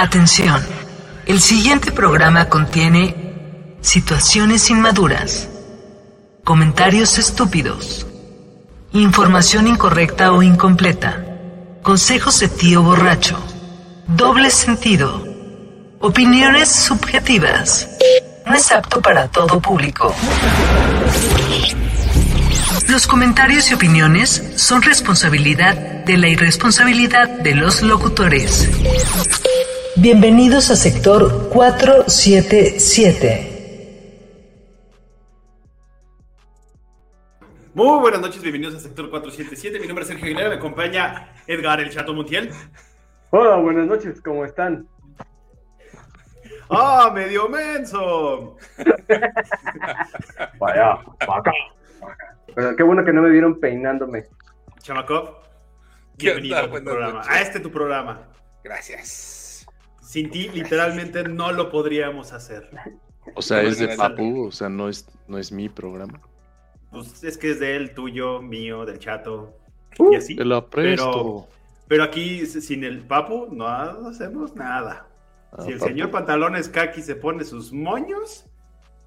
Atención, el siguiente programa contiene situaciones inmaduras, comentarios estúpidos, información incorrecta o incompleta, consejos de tío borracho, doble sentido, opiniones subjetivas. No es apto para todo público. Los comentarios y opiniones son responsabilidad de la irresponsabilidad de los locutores. Bienvenidos a sector 477. Muy buenas noches, bienvenidos a sector 477. Mi nombre es Sergio Aguilera, me acompaña Edgar El Chato Montiel. Hola, buenas noches, ¿cómo están? ¡Ah, medio menso! Vaya, acá. Pero qué bueno que no me vieron peinándome. Chamakov, bienvenido a tu programa. A este tu programa. Gracias. Sin ti, literalmente, no lo podríamos hacer. O sea, es de Papu, o sea, no es, no es mi programa. Pues es que es de él, tuyo, mío, del chato. Uh, y así. Te lo presto. Pero, pero aquí, sin el Papu, no hacemos nada. Ah, si el Papu. señor Pantalones Kaki se pone sus moños,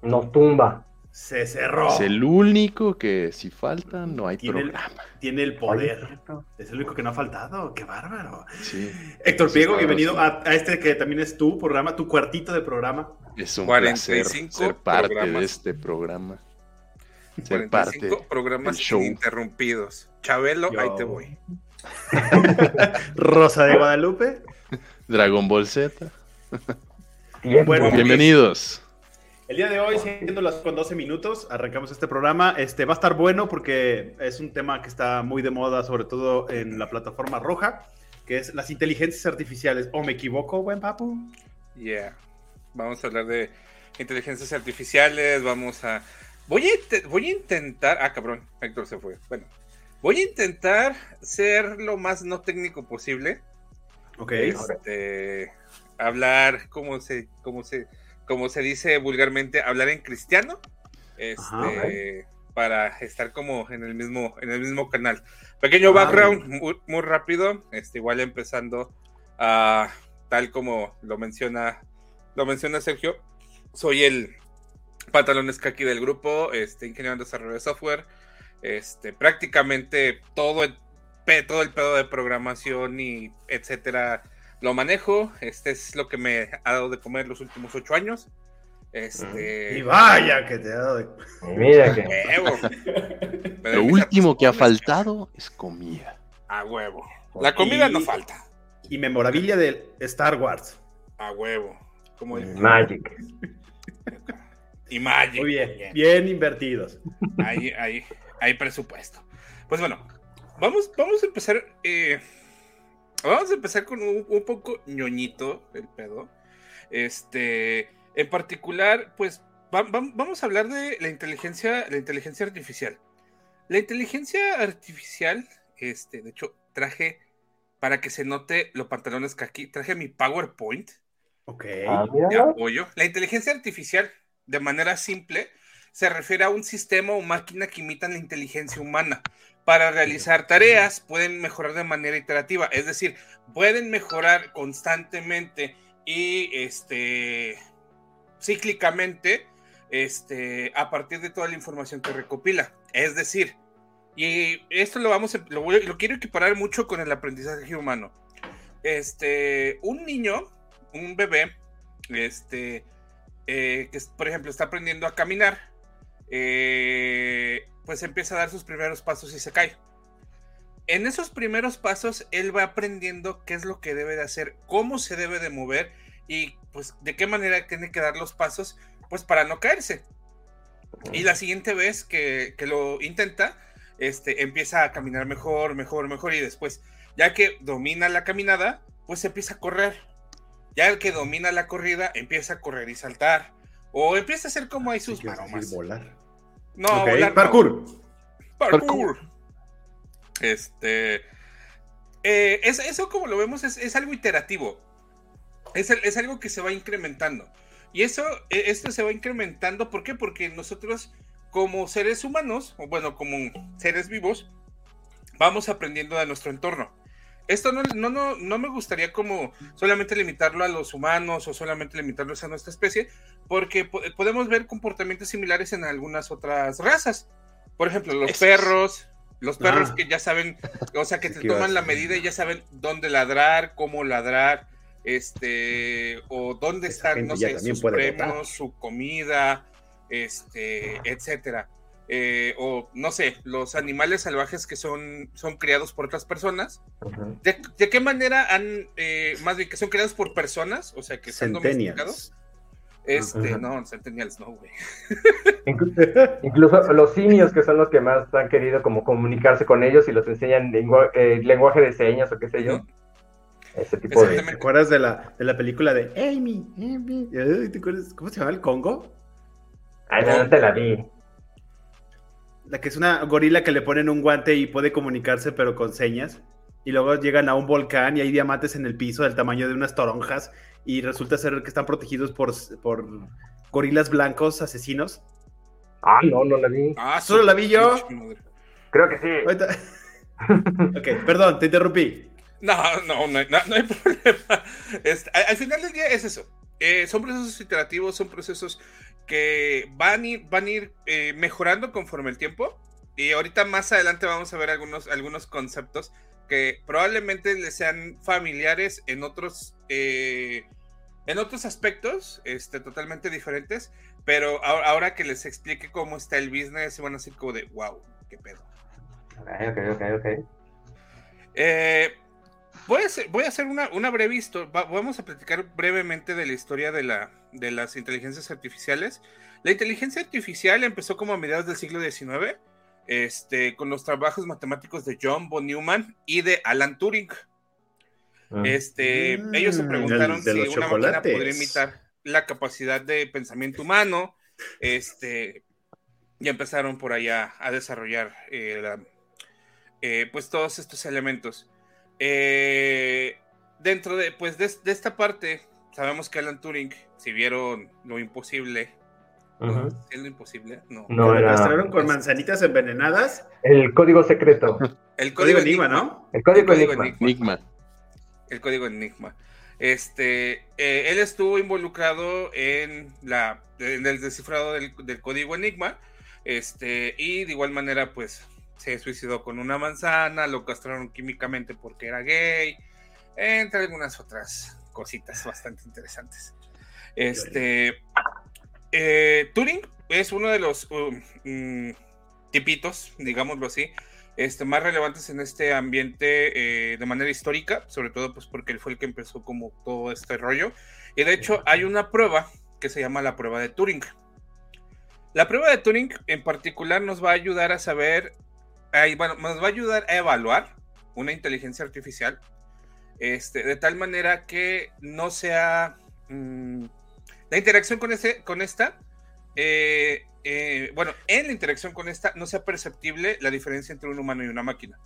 Nos tumba. Se cerró. Es el único que si falta no hay Tiene el, programa. tiene el poder. Es el único que no ha faltado. ¡Qué bárbaro! Sí, Héctor Sí, Piego, claro, bienvenido sí. a, a este que también es tu programa, tu cuartito de programa. es un 45 placer ser parte programas. de este programa. Ser parte 45 programas del show. ininterrumpidos. Chabelo, Yo. ahí te voy. Rosa de Guadalupe. Dragon Ball Z. Bueno, Bienvenidos. El día de hoy, siendo las con 12 minutos, arrancamos este programa. Este va a estar bueno porque es un tema que está muy de moda, sobre todo en la plataforma roja, que es las inteligencias artificiales. ¿O me equivoco, buen papu? Yeah. Vamos a hablar de inteligencias artificiales. Vamos a. Voy a, voy a intentar. Ah, cabrón. Héctor se fue. Bueno. Voy a intentar ser lo más no técnico posible. Ok. Este, hablar, como se, como se, como se dice vulgarmente, hablar en cristiano. Este, Ajá. para estar como en el mismo, en el mismo canal. Pequeño Ah, background, muy, muy rápido. Este, igual empezando a tal como lo menciona, lo menciona Sergio. Soy el pantalones kaki del grupo, este, ingeniero en desarrollo de software. Este, prácticamente todo el, todo el pedo de programación y etcétera lo manejo. Este es lo que me ha dado de comer los últimos ocho años. Este, Y vaya que te ha dado de... Mira que. Lo último que ha faltado es comida. A huevo. La comida Y- no falta. Y memorabilia de Star Wars. A huevo. Como el- Magic. y Magic. Muy bien, bien invertidos. Hay, hay, hay presupuesto. Pues bueno, vamos, vamos a empezar. eh, vamos a empezar con un, un poco ñoñito el pedo. Este, en particular, pues va- va- vamos a hablar de la inteligencia, la inteligencia artificial. La inteligencia artificial, este, de hecho, traje para que se note los pantalones que aquí traje mi PowerPoint Ok. Ah, de apoyo. La inteligencia artificial, de manera simple, se refiere a un sistema o máquina que imitan la inteligencia humana. Para realizar tareas pueden mejorar de manera iterativa, es decir, pueden mejorar constantemente y este cíclicamente este, a partir de toda la información que recopila. Es decir, y esto lo vamos a- lo, quiero equiparar mucho con el aprendizaje humano. Este, un niño, un bebé, este, eh, que por ejemplo está aprendiendo a caminar, eh, pues empieza a dar sus primeros pasos y se cae. En esos primeros pasos, él va aprendiendo qué es lo que debe de hacer, cómo se debe de mover y pues de qué manera tiene que dar los pasos, pues para no caerse. Y la siguiente vez que, que lo intenta, este, empieza a caminar mejor, mejor, mejor y después, ya que domina la caminada, pues empieza a correr. Ya el que domina la corrida empieza a correr y saltar. O empieza a hacer como hay sus maromas. volar. No, Ok, volar no. Parkour. Parkour. Este. eh, es, eso, como lo vemos, es, es algo iterativo. Es, es algo que se va incrementando. Y eso, eh, esto se va incrementando. ¿Por qué? Porque nosotros, como seres humanos, o bueno, como seres vivos, vamos aprendiendo de nuestro entorno. Esto no, no, no, no me gustaría como solamente limitarlo a los humanos o solamente limitarlo a nuestra especie, porque po- podemos ver comportamientos similares en algunas otras razas. Por ejemplo, los perros, los perros Ah. que ya saben, o sea, que te toman la medida y ya saben dónde ladrar, cómo ladrar, este, o dónde gente no sé, sus votar. premios, su comida, este, etcétera. Eh, o no sé, los animales salvajes que son, son criados por otras personas. ¿De, de qué manera han, eh, más bien que son criados por personas? O sea, que están domesticados. Este, Ajá. no, Centennials no, güey. Inclu- Incluso los simios, que son los que más han querido como comunicarse con ellos y los enseñan lengua- eh, lenguaje de señas o qué sé yo. Ese tipo de... ¿Te acuerdas de la, de la película de Amy? Amy? Ay, ¿te acuerdas? ¿Cómo se llama el Congo? Ay, no, no te la vi. La que es una gorila que le ponen un guante y puede comunicarse pero con señas. Y luego llegan a un volcán y hay diamantes en el piso del tamaño de unas toronjas. Y resulta ser que están protegidos por, por gorilas blancos asesinos. Ah, no, no la vi. Ah, Solo la vi yo. Creo que sí. Ok, perdón, te interrumpí. No, no, no, hay- no, no hay problema. Este, al, al final del día es eso. Eh, son procesos iterativos, son procesos que van a ir, van a ir eh, mejorando conforme el tiempo. Y ahorita más adelante vamos a ver algunos, algunos conceptos que probablemente les sean familiares en otros, eh, en otros aspectos este, totalmente diferentes. Pero ahora, ahora que les explique cómo está el business, van a decir como de, wow, qué pedo. Ok, ok, ok, ok. Eh, voy a hacer, voy a hacer una, una breve historia. Vamos a platicar brevemente de la historia de, la, de las inteligencias artificiales. La inteligencia artificial empezó como a mediados del siglo XIX, este, con los trabajos matemáticos de John von Neumann y de Alan Turing. Mm. Este, Mm, ellos se el preguntaron de si una máquina podría imitar la capacidad de pensamiento humano. Este, y empezaron por allá a desarrollar eh, la- eh, pues todos estos elementos. Eh, dentro de, pues de, de esta parte, sabemos que Alan Turing, si vieron lo imposible. ¿es lo imposible? No. No, Lo era castraron con manzanitas envenenadas. el código secreto. El Código código Enigma, Enigma, ¿no? El código El código enigma. Enigma. Enigma. el código Enigma. Este, eh, él estuvo involucrado en la en el descifrado del, del código Enigma, este, y de igual manera, pues, se suicidó con una manzana, lo castraron químicamente porque era gay, entre algunas otras cositas bastante interesantes. Este, eh, Turing es uno de los um, mm, tipitos, digámoslo así, este, más relevantes en este ambiente eh, de manera histórica, sobre todo pues porque él fue el que empezó como todo este rollo. Y de hecho hay una prueba que se llama la prueba de Turing. La prueba de Turing en particular nos va a ayudar a saber, bueno, nos va a ayudar a evaluar una inteligencia artificial este, de tal manera que no sea mm, la interacción con, ese, con esta eh, eh, bueno, en la interacción con esta no sea perceptible la diferencia entre un humano y una máquina.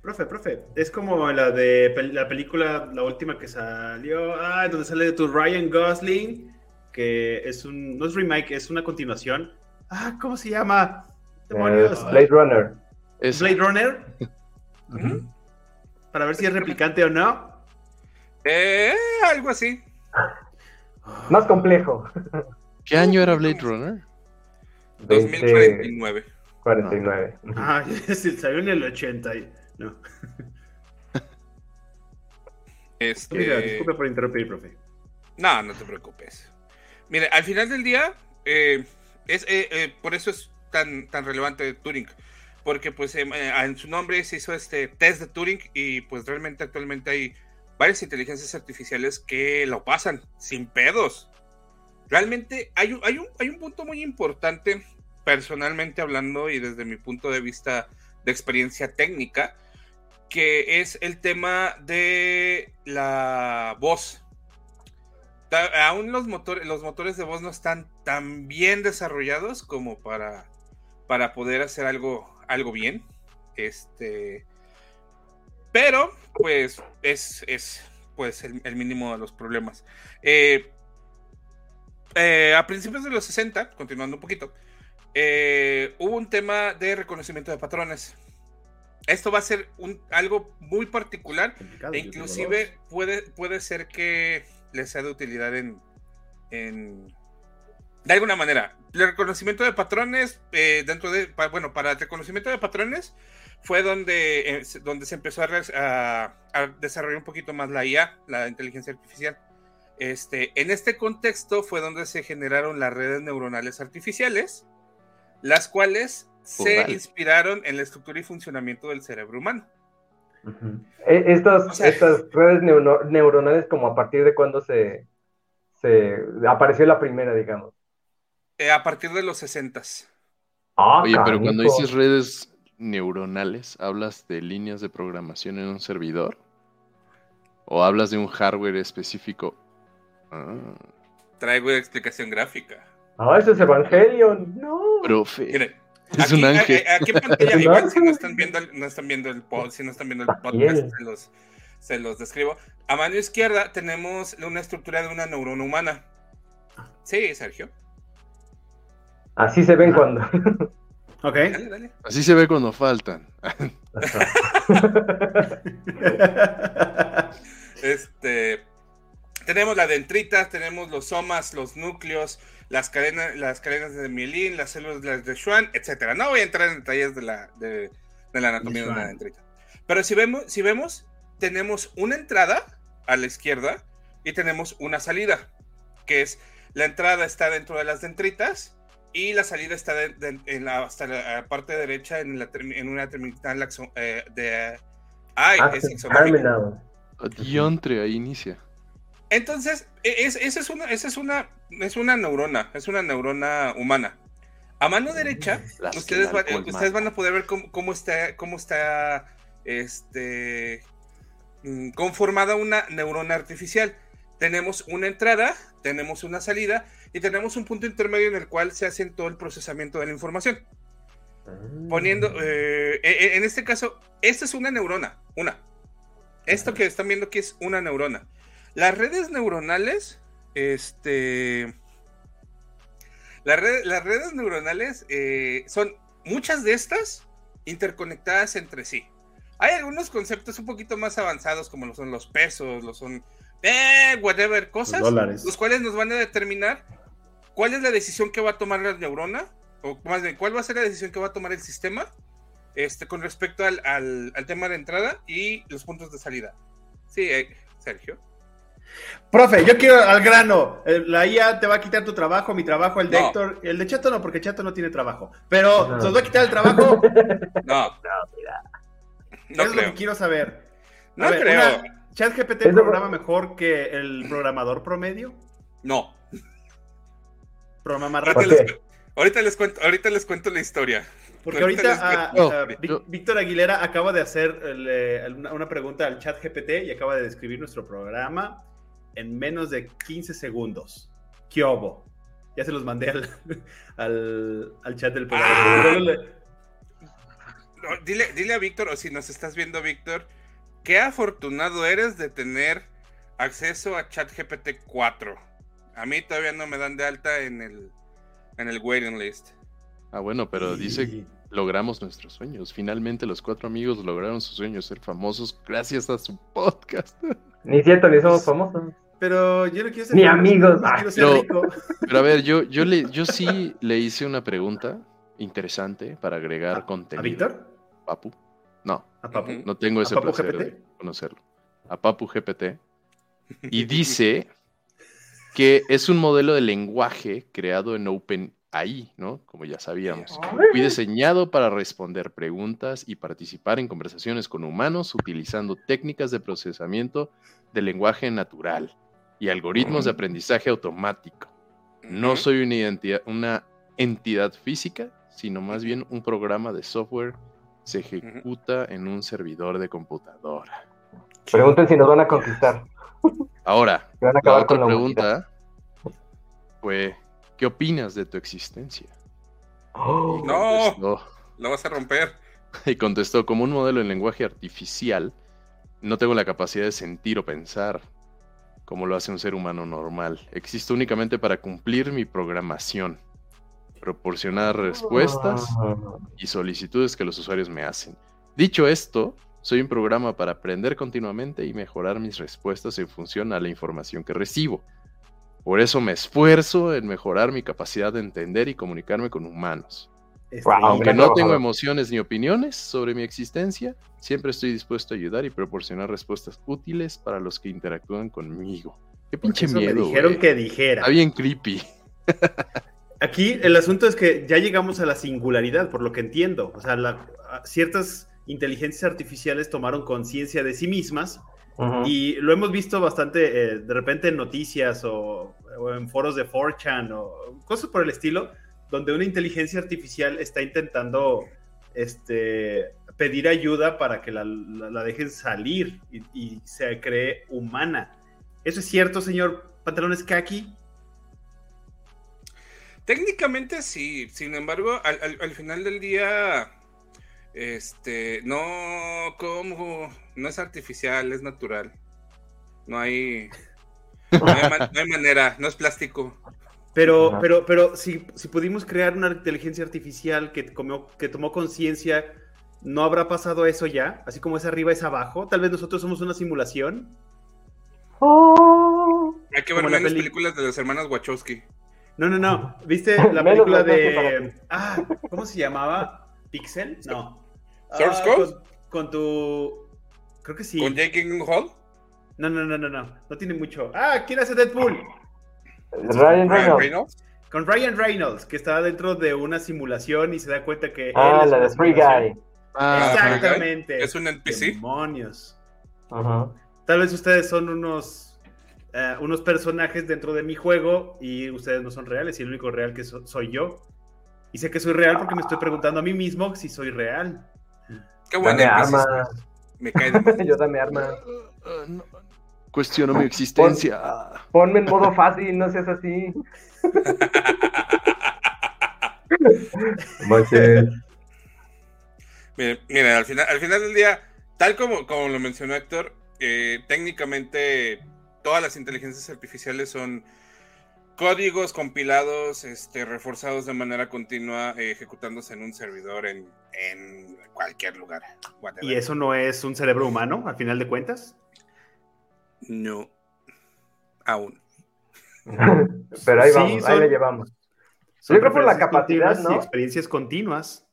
Profe, profe, es como la de pel- la película, la última que salió, ah, donde sale de tu Ryan Gosling, que es un, no es remake, es una continuación. Ah, ¿cómo se llama? Eh, Demonios. Blade Runner. Es, Blade Runner, para ver si es replicante o no. Eh, algo así. Más complejo. ¿Qué año era Blade Runner? 2049. 49. Ujú. Ah, sí, salió en el 80. y- No. Este, Mira, disculpe por interrumpir, profe. No, no te preocupes. Mire, al final del día, eh, es, eh, eh, por eso es tan, tan relevante Turing. Porque pues em, eh, en su nombre se hizo este test de Turing y pues realmente actualmente hay varias inteligencias artificiales que lo pasan sin pedos. Realmente hay un, hay un, hay un punto muy importante, personalmente hablando y desde mi punto de vista de experiencia técnica, que es el tema de la voz. Aún los motores, los motores de voz no están tan bien desarrollados como para, para poder hacer algo, algo bien. Este, pero, pues, es, es pues, el, el mínimo de los problemas. Eh, eh, a principios de los 60, continuando un poquito, eh, hubo un tema de reconocimiento de patrones. esto va a ser un, algo muy particular e inclusive puede, puede ser que les sea de utilidad en, en- de alguna manera. El reconocimiento de patrones, eh, dentro de, pa- bueno, para el reconocimiento de patrones fue donde, eh, se- donde se empezó a, re- a- a desarrollar un poquito más la IA, la inteligencia artificial. Este, en este contexto fue donde se generaron las redes neuronales artificiales, las cuales se inspiraron en la estructura y funcionamiento del cerebro humano. E- Estas, O sea- estas redes neuronales, como a partir de cuándo se, se apareció la primera, digamos. Eh, a partir de los 60s. Ah, Oye, pero cuando dices redes neuronales, ¿hablas de líneas de programación en un servidor? ¿O hablas de un hardware específico? Ah, Traigo explicación gráfica. Ah, eso es Evangelion. No. profe, Miren, es aquí, un ángel. a- a- aquí en pantalla, igual si no están viendo el, no están viendo el pod, si no están viendo el podcast, se los, se los describo. A mano izquierda tenemos una estructura de una neurona humana. Sí, Sergio. Así se ven cuando. Ok. Dale, dale. Así se ve cuando faltan. Este, tenemos la dendrita, tenemos los somas, los núcleos, las cadenas, las cadenas de mielin, las células de Schwann, etcétera. No voy a entrar en detalles de la, de, de la anatomía de, De una Schwann. dendrita. Pero si vemos, si vemos, tenemos una entrada a la izquierda y tenemos una salida, que es la entrada está dentro de las dendritas y la salida está de- de- en la, hasta la parte derecha en, la, termi- en una terminal eh, de... Ay, Ah, es ahí inicia. Entonces, e- es- esa es una, esa es una, es una neurona, es una neurona humana. A mano derecha, Las que ustedes, van, ustedes van a poder ver cómo, cómo está, cómo está, este, mm, conformada una neurona artificial. Tenemos una entrada, tenemos una salida y tenemos un punto intermedio en el cual se hace todo el procesamiento de la información. Poniendo, eh, e- e- en este caso, esta es una neurona, una. Esto que están viendo aquí es una neurona. Las redes neuronales, este, las, red- las redes neuronales eh, son muchas de estas interconectadas entre sí. Hay algunos conceptos un poquito más avanzados, como lo son los pesos, lo son, eh, whatever, cosas, los cuales nos van a determinar cuál es la decisión que va a tomar la neurona, o más bien, cuál va a ser la decisión que va a tomar el sistema este, con respecto al, al- al tema de entrada y los puntos de salida. Sí, eh, Sergio. Profe, yo quiero al grano. La IA te va a quitar tu trabajo, mi trabajo, el de No. Héctor. El de Chato no, porque Chato no tiene trabajo. Pero No. nos va a quitar el trabajo. No, no es lo que quiero saber. No ver, creo. una- ¿ChatGPT programa mejor que el programador promedio? No. Programa más Ahorita rápido. Ahorita les cuento, ahorita les cuento la historia. Porque Ahorita ahorita les ah, Víctor Aguilera acaba de hacer el, eh, una, una pregunta al chat GPT y acaba de describir nuestro programa en menos de 15 segundos. ¿Qué obo? Ya se los mandé al, al, al chat del programa. Ah. Solo le- No, dile, dile a Víctor, o si nos estás viendo, Víctor, qué afortunado eres de tener acceso a ChatGPT 4. A mí todavía no me dan de alta en el, en el waiting list. Ah, bueno, pero dice Y- logramos nuestros sueños. Finalmente los cuatro amigos lograron sus sueños, ser famosos gracias a su podcast. Ni cierto, ni somos famosos. Pero yo no quiero ser Ni famoso, amigos, no ah. quiero ser No. rico. Pero a ver, yo, yo, le, yo sí le hice una pregunta interesante para agregar ¿A contenido. Víctor? Papu. No, ¿A Papu? No tengo ¿A ese Papu placer GPT? de conocerlo. A Papu GPT. Y dice que es un modelo de lenguaje creado en OpenAI, ¿no? Como ya sabíamos. Fui diseñado para responder preguntas y participar en conversaciones con humanos utilizando técnicas de procesamiento de lenguaje natural y algoritmos de aprendizaje automático. No soy una identidad, una entidad física, sino más bien un programa de software se ejecuta en un servidor de computadora. Pregunten si nos van a conquistar. Ahora, Que van a la otra con la humanidad. pregunta fue, ¿qué opinas de tu existencia? Oh, No. Lo vas a romper. y contestó, como un modelo de lenguaje artificial, no tengo la capacidad de sentir o pensar como lo hace un ser humano normal. Existo únicamente para cumplir mi programación, proporcionar respuestas Ah. y solicitudes que los usuarios me hacen. Dicho esto, soy un programa para aprender continuamente y mejorar mis respuestas en función a la información que recibo. Por eso me esfuerzo en mejorar mi capacidad de entender y comunicarme con humanos. Este, Wow, Aunque no tengo trabajador. emociones ni opiniones sobre mi existencia, siempre estoy dispuesto a ayudar y proporcionar respuestas útiles para los que interactúan conmigo. Qué pinche eso me miedo. dijeron que dijera. Está bien creepy. Aquí el asunto es que ya llegamos a la singularidad, por lo que entiendo. O sea, la- ciertas inteligencias artificiales tomaron conciencia de sí mismas y lo hemos visto bastante eh, de repente en noticias o, o en foros de 4chan o cosas por el estilo, donde una inteligencia artificial está intentando este, pedir ayuda para que la, la- la dejen salir y, y se cree humana. ¿Eso es cierto, señor Pantalones Kaki? Técnicamente sí, sin embargo, al, al- al final del día, este, no, como, no es artificial, es natural. No hay, no hay, man- no hay manera, no es plástico. Pero, pero, pero si, si pudimos crear una inteligencia artificial que, comió- que tomó conciencia, ¿no habrá pasado eso ya? Así como es arriba, es abajo. Tal vez nosotros somos una simulación. Oh. Hay que Como ver menos peli- películas de las hermanas Wachowski. No, no, no. ¿Viste la película de. Ah, ¿cómo se llamaba? ¿Pixel? No. ¿Source Ah, Code? Con, con tu. Creo que sí. ¿Con Jake Gyllenhaal? No, no, no, no, no. No tiene mucho. Ah, ¿quién hace Deadpool? Ryan Ryan Reynolds. Con Ryan Reynolds, que está dentro de una simulación y se da cuenta que. Ah, él es la de Free simulación. Guy. Ah, Exactamente. Es un NPC. Demonios. Ajá. Tal vez ustedes son unos, eh, unos personajes dentro de mi juego y ustedes no son reales y el único real que so- soy yo. Y sé que soy real porque me estoy preguntando a mí mismo si soy real. Qué bueno Dame armas. Me cae de mal. Yo dame armas. Ah, no. Cuestiono mi existencia. Ponme en modo fácil, no seas así. Miren, miren, al final, al final del día, tal como, como lo mencionó Héctor, eh, técnicamente todas las inteligencias artificiales son códigos compilados, este, reforzados de manera continua, eh, ejecutándose en un servidor en, en cualquier lugar. whatever. ¿Y eso no es un cerebro humano, al final de cuentas? No. Aún. Pero ahí Sí, vamos, ahí le llevamos. Son Yo creo por la capacidad, continuas y ¿no? experiencias continuas.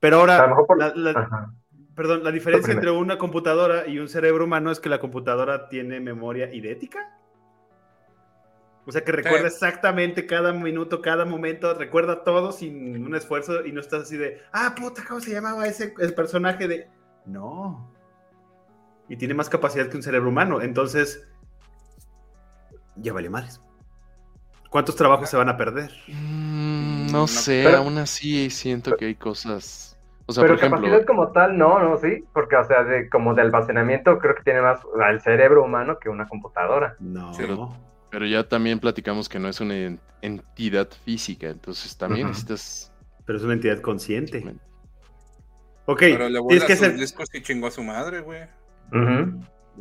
Pero A ahora, lo mejor por- la- la- perdón, la diferencia entre una computadora y un cerebro humano es que la computadora tiene memoria idética. O sea, que recuerda exactamente cada minuto, cada momento, recuerda todo sin un esfuerzo y no estás así de, ah, puta, ¿cómo se llamaba ese el personaje de...? No. Y tiene más capacidad que un cerebro humano. Entonces, ya vale madres. ¿Cuántos trabajos se van a perder? Mm, No, no sé, pero- aún así siento que hay cosas. O sea, Pero por ejemplo, capacidad como tal, no, no, sí. Porque, o sea, de, como de almacenamiento, creo que tiene más el cerebro humano que una computadora. No. Pero- pero ya también platicamos que no es una en- entidad física, entonces también Ujú. necesitas. Pero es una entidad consciente. Ok, Pero le tienes vuelve que hacer... discos y chingó a su madre, güey.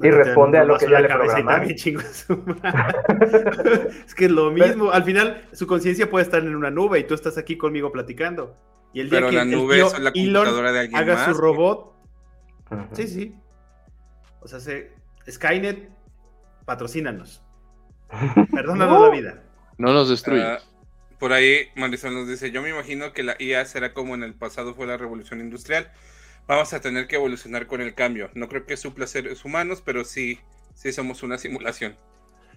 Y responde a lo que ya le programaron. es que es lo mismo. Al final, su conciencia puede estar en una nube y tú estás aquí conmigo platicando. Y el día Pero que la nube es la Elon computadora de alguien haga más. su robot, sí, sí. O sea, se... Skynet, patrocínanos. Perdónanos la vida. No nos destruyes. Ah, por ahí Marisol nos dice, yo me imagino que la IA será como en el pasado fue la revolución industrial. Vamos a tener que evolucionar con el cambio. No creo que supla seres humanos, pero sí, sí somos una simulación.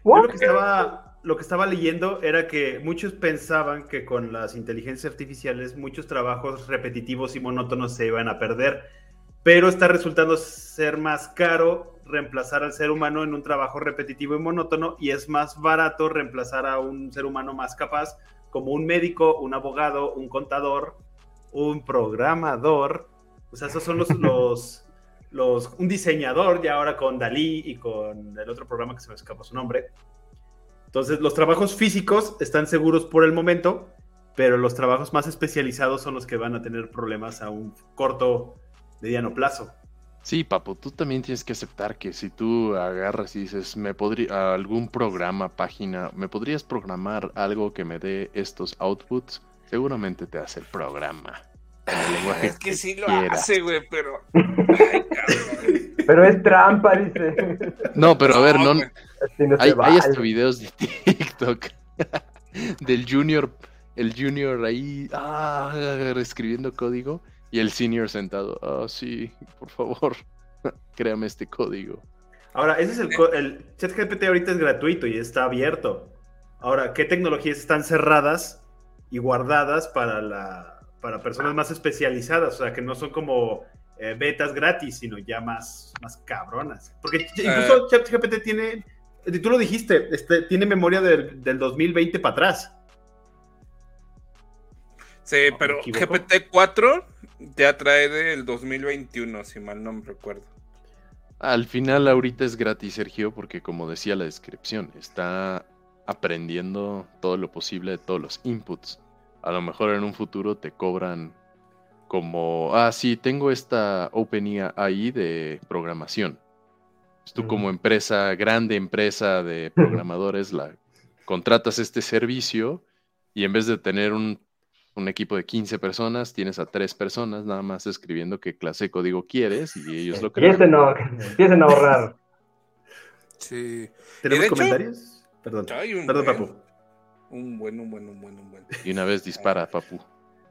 Yo lo que estaba, lo que estaba leyendo era que muchos pensaban que con las inteligencias artificiales muchos trabajos repetitivos y monótonos se iban a perder, pero está resultando ser más caro reemplazar al ser humano en un trabajo repetitivo y monótono y es más barato reemplazar a un ser humano más capaz como un médico, un abogado, un contador, un programador. O sea, esos son los, los, los, un diseñador ya ahora con Dalí y con el otro programa que se me escapó su nombre. Entonces, los trabajos físicos están seguros por el momento, pero los trabajos más especializados son los que van a tener problemas a un corto, mediano plazo. Sí, papo, tú también tienes que aceptar que si tú agarras y dices, me podría, algún programa, página, me podrías programar algo que me dé estos outputs, seguramente te hace el programa. en el lenguaje Es que sí lo quiera. hace, güey, pero. Ay, cabrón. Pero es trampa, dice. No, pero a ver, no, hay, hay hasta videos de TikTok del junior, el junior ahí ah, escribiendo código y el senior sentado. Ah, sí, por favor, créame este código. Ahora, ese es el, el ChatGPT ahorita es gratuito y está abierto. Ahora, ¿qué tecnologías están cerradas y guardadas para la para personas más especializadas? O sea, que no son como eh, betas gratis, sino ya más, más cabronas. Porque incluso ChatGPT tiene, tú lo dijiste, este, tiene memoria del, del 2020 para atrás. Sí, ¿Me pero equivoco? GPT-4 ya trae del 2021, si mal no me recuerdo. Al final ahorita es gratis, Sergio, porque como decía la descripción, está aprendiendo todo lo posible de todos los inputs. A lo mejor en un futuro te cobran como, ah, sí, tengo esta OpenAI de programación. Pues tú como Ujú. empresa, grande empresa de programadores, la contratas este servicio y en vez de tener un, un equipo de 15 personas, tienes a tres personas nada más escribiendo qué clase de código quieres y ellos lo crean. Empiecen a, empiecen a ahorrar. Sí. ¿Tenemos hecho- comentarios? Perdón. Perdón, buen. Papu. Un buen, un buen, un buen, un buen. Y una vez dispara, papu.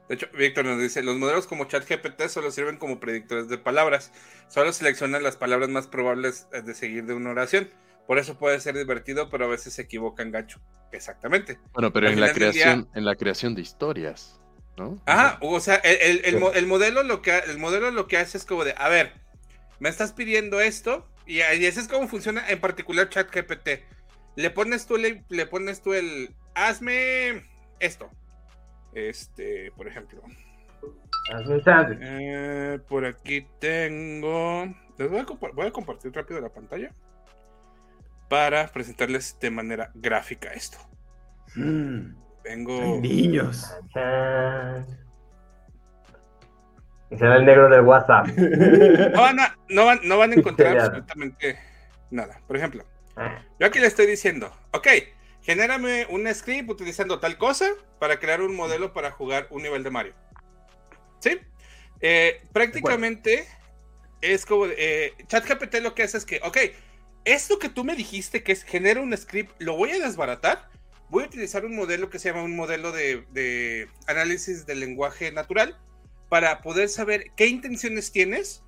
De hecho, Víctor nos dice, los modelos como ChatGPT solo sirven como predictores de palabras. Solo seleccionan las palabras más probables eh, de seguir de una oración. Por eso puede ser divertido, pero a veces se equivocan gacho. Exactamente. Bueno, pero Al en la creación, en la creación de historias, ¿no? Ajá, o sea, el, el- el Sí. mo- el modelo lo que el modelo lo que hace es como de, a ver, me estás pidiendo esto y, y ese es como funciona en particular ChatGPT. Le pones tú le, le pones tú el hazme esto. Este, por ejemplo, eh, por aquí tengo. Les voy a, voy a compartir rápido la pantalla para presentarles de manera gráfica esto. Mm, Vengo. niños. Será el negro del WhatsApp. No van a, no van, no van a encontrar absolutamente nada. Por ejemplo, Ah, yo aquí le estoy diciendo, ok, genérame un script utilizando tal cosa para crear un modelo para jugar un nivel de Mario. ¿Sí? Eh, prácticamente es como, eh, ChatGPT lo que hace es que, ok, esto que tú me dijiste que es genera un script, lo voy a desbaratar. Voy a utilizar un modelo que se llama un modelo de, análisis del lenguaje natural para poder saber qué intenciones tienes,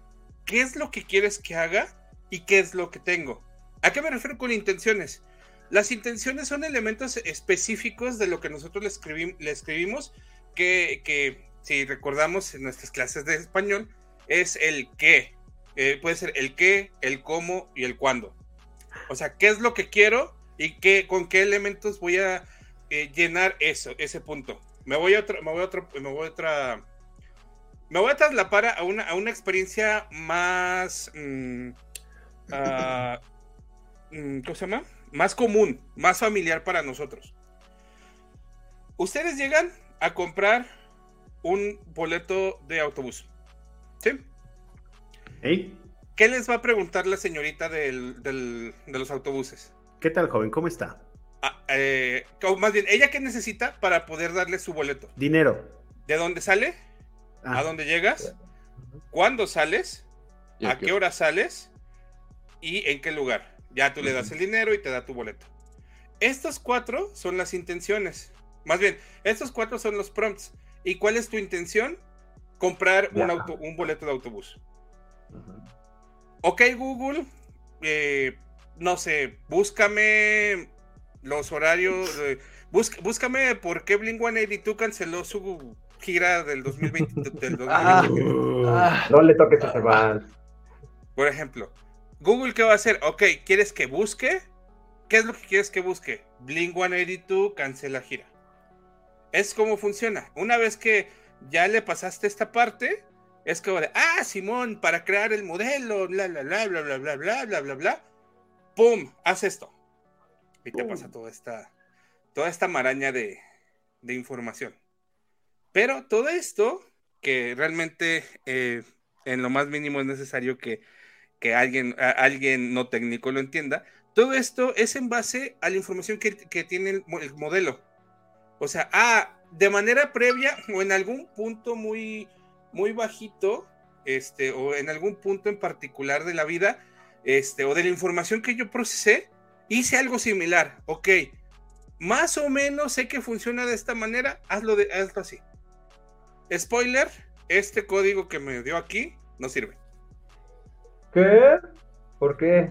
qué es lo que quieres que haga y qué es lo que tengo. ¿A qué me refiero con intenciones? Las intenciones son elementos específicos de lo que nosotros le, le escribimos, que, que, si recordamos en nuestras clases de español, es el qué. Eh, puede ser el qué, el cómo y el cuándo. O sea, qué es lo que quiero y qué, con qué elementos voy a eh, llenar eso, ese punto. Me voy a otra, me voy a otra, me voy a otra, me voy a trasladar a una, a una experiencia más, mm, ah, mm, ¿cómo se llama? Más común, más familiar para nosotros. Ustedes llegan a comprar un boleto de autobús, ¿sí? Hey, ¿Qué les va a preguntar la señorita del- del- de los autobuses? ¿Qué tal, joven? ¿Cómo está? Ah, eh, más bien, ¿ella qué necesita para poder darle su boleto? Dinero. ¿De dónde sale? Ah, ¿A dónde llegas? ¿Cuándo sales? ¿A qué hora sales? ¿Y en qué lugar? Ya tú le das el dinero y te da tu boleto. Estos cuatro son las intenciones. Más bien, estos cuatro son los prompts. ¿Y cuál es tu intención? Comprar un, auto, un boleto de autobús. ujú. Ok, Google, eh, no sé, búscame los horarios, eh, búsc- búscame por qué Blink-182 canceló su gira del 2020. del 2020. Ah. Ah, No le toques vals. Por ejemplo, Google, ¿qué va a hacer? Ok, ¿quieres que busque? ¿Qué es lo que quieres que busque? Blink-182 cancela gira. Es como funciona. Una vez que ya le pasaste esta parte, es como de, ah, Simón, para crear el modelo, bla, bla, bla, bla, bla, bla, bla, bla, bla, bla. ¡Pum! Haz esto. Y te pasa toda esta, toda esta maraña de, de información. Pero todo esto, que realmente eh, en lo más mínimo es necesario que, que alguien, a- alguien no técnico lo entienda, todo esto es en base a la información que, que tiene el, el modelo. O sea, ah, de manera previa o en algún punto muy, muy bajito, este, o en algún punto en particular de la vida, este, o de la información que yo procesé, hice algo similar. Ok, más o menos sé que funciona de esta manera, hazlo, de, hazlo así. Spoiler, este código que me dio aquí no sirve. ¿Qué? ¿Por qué?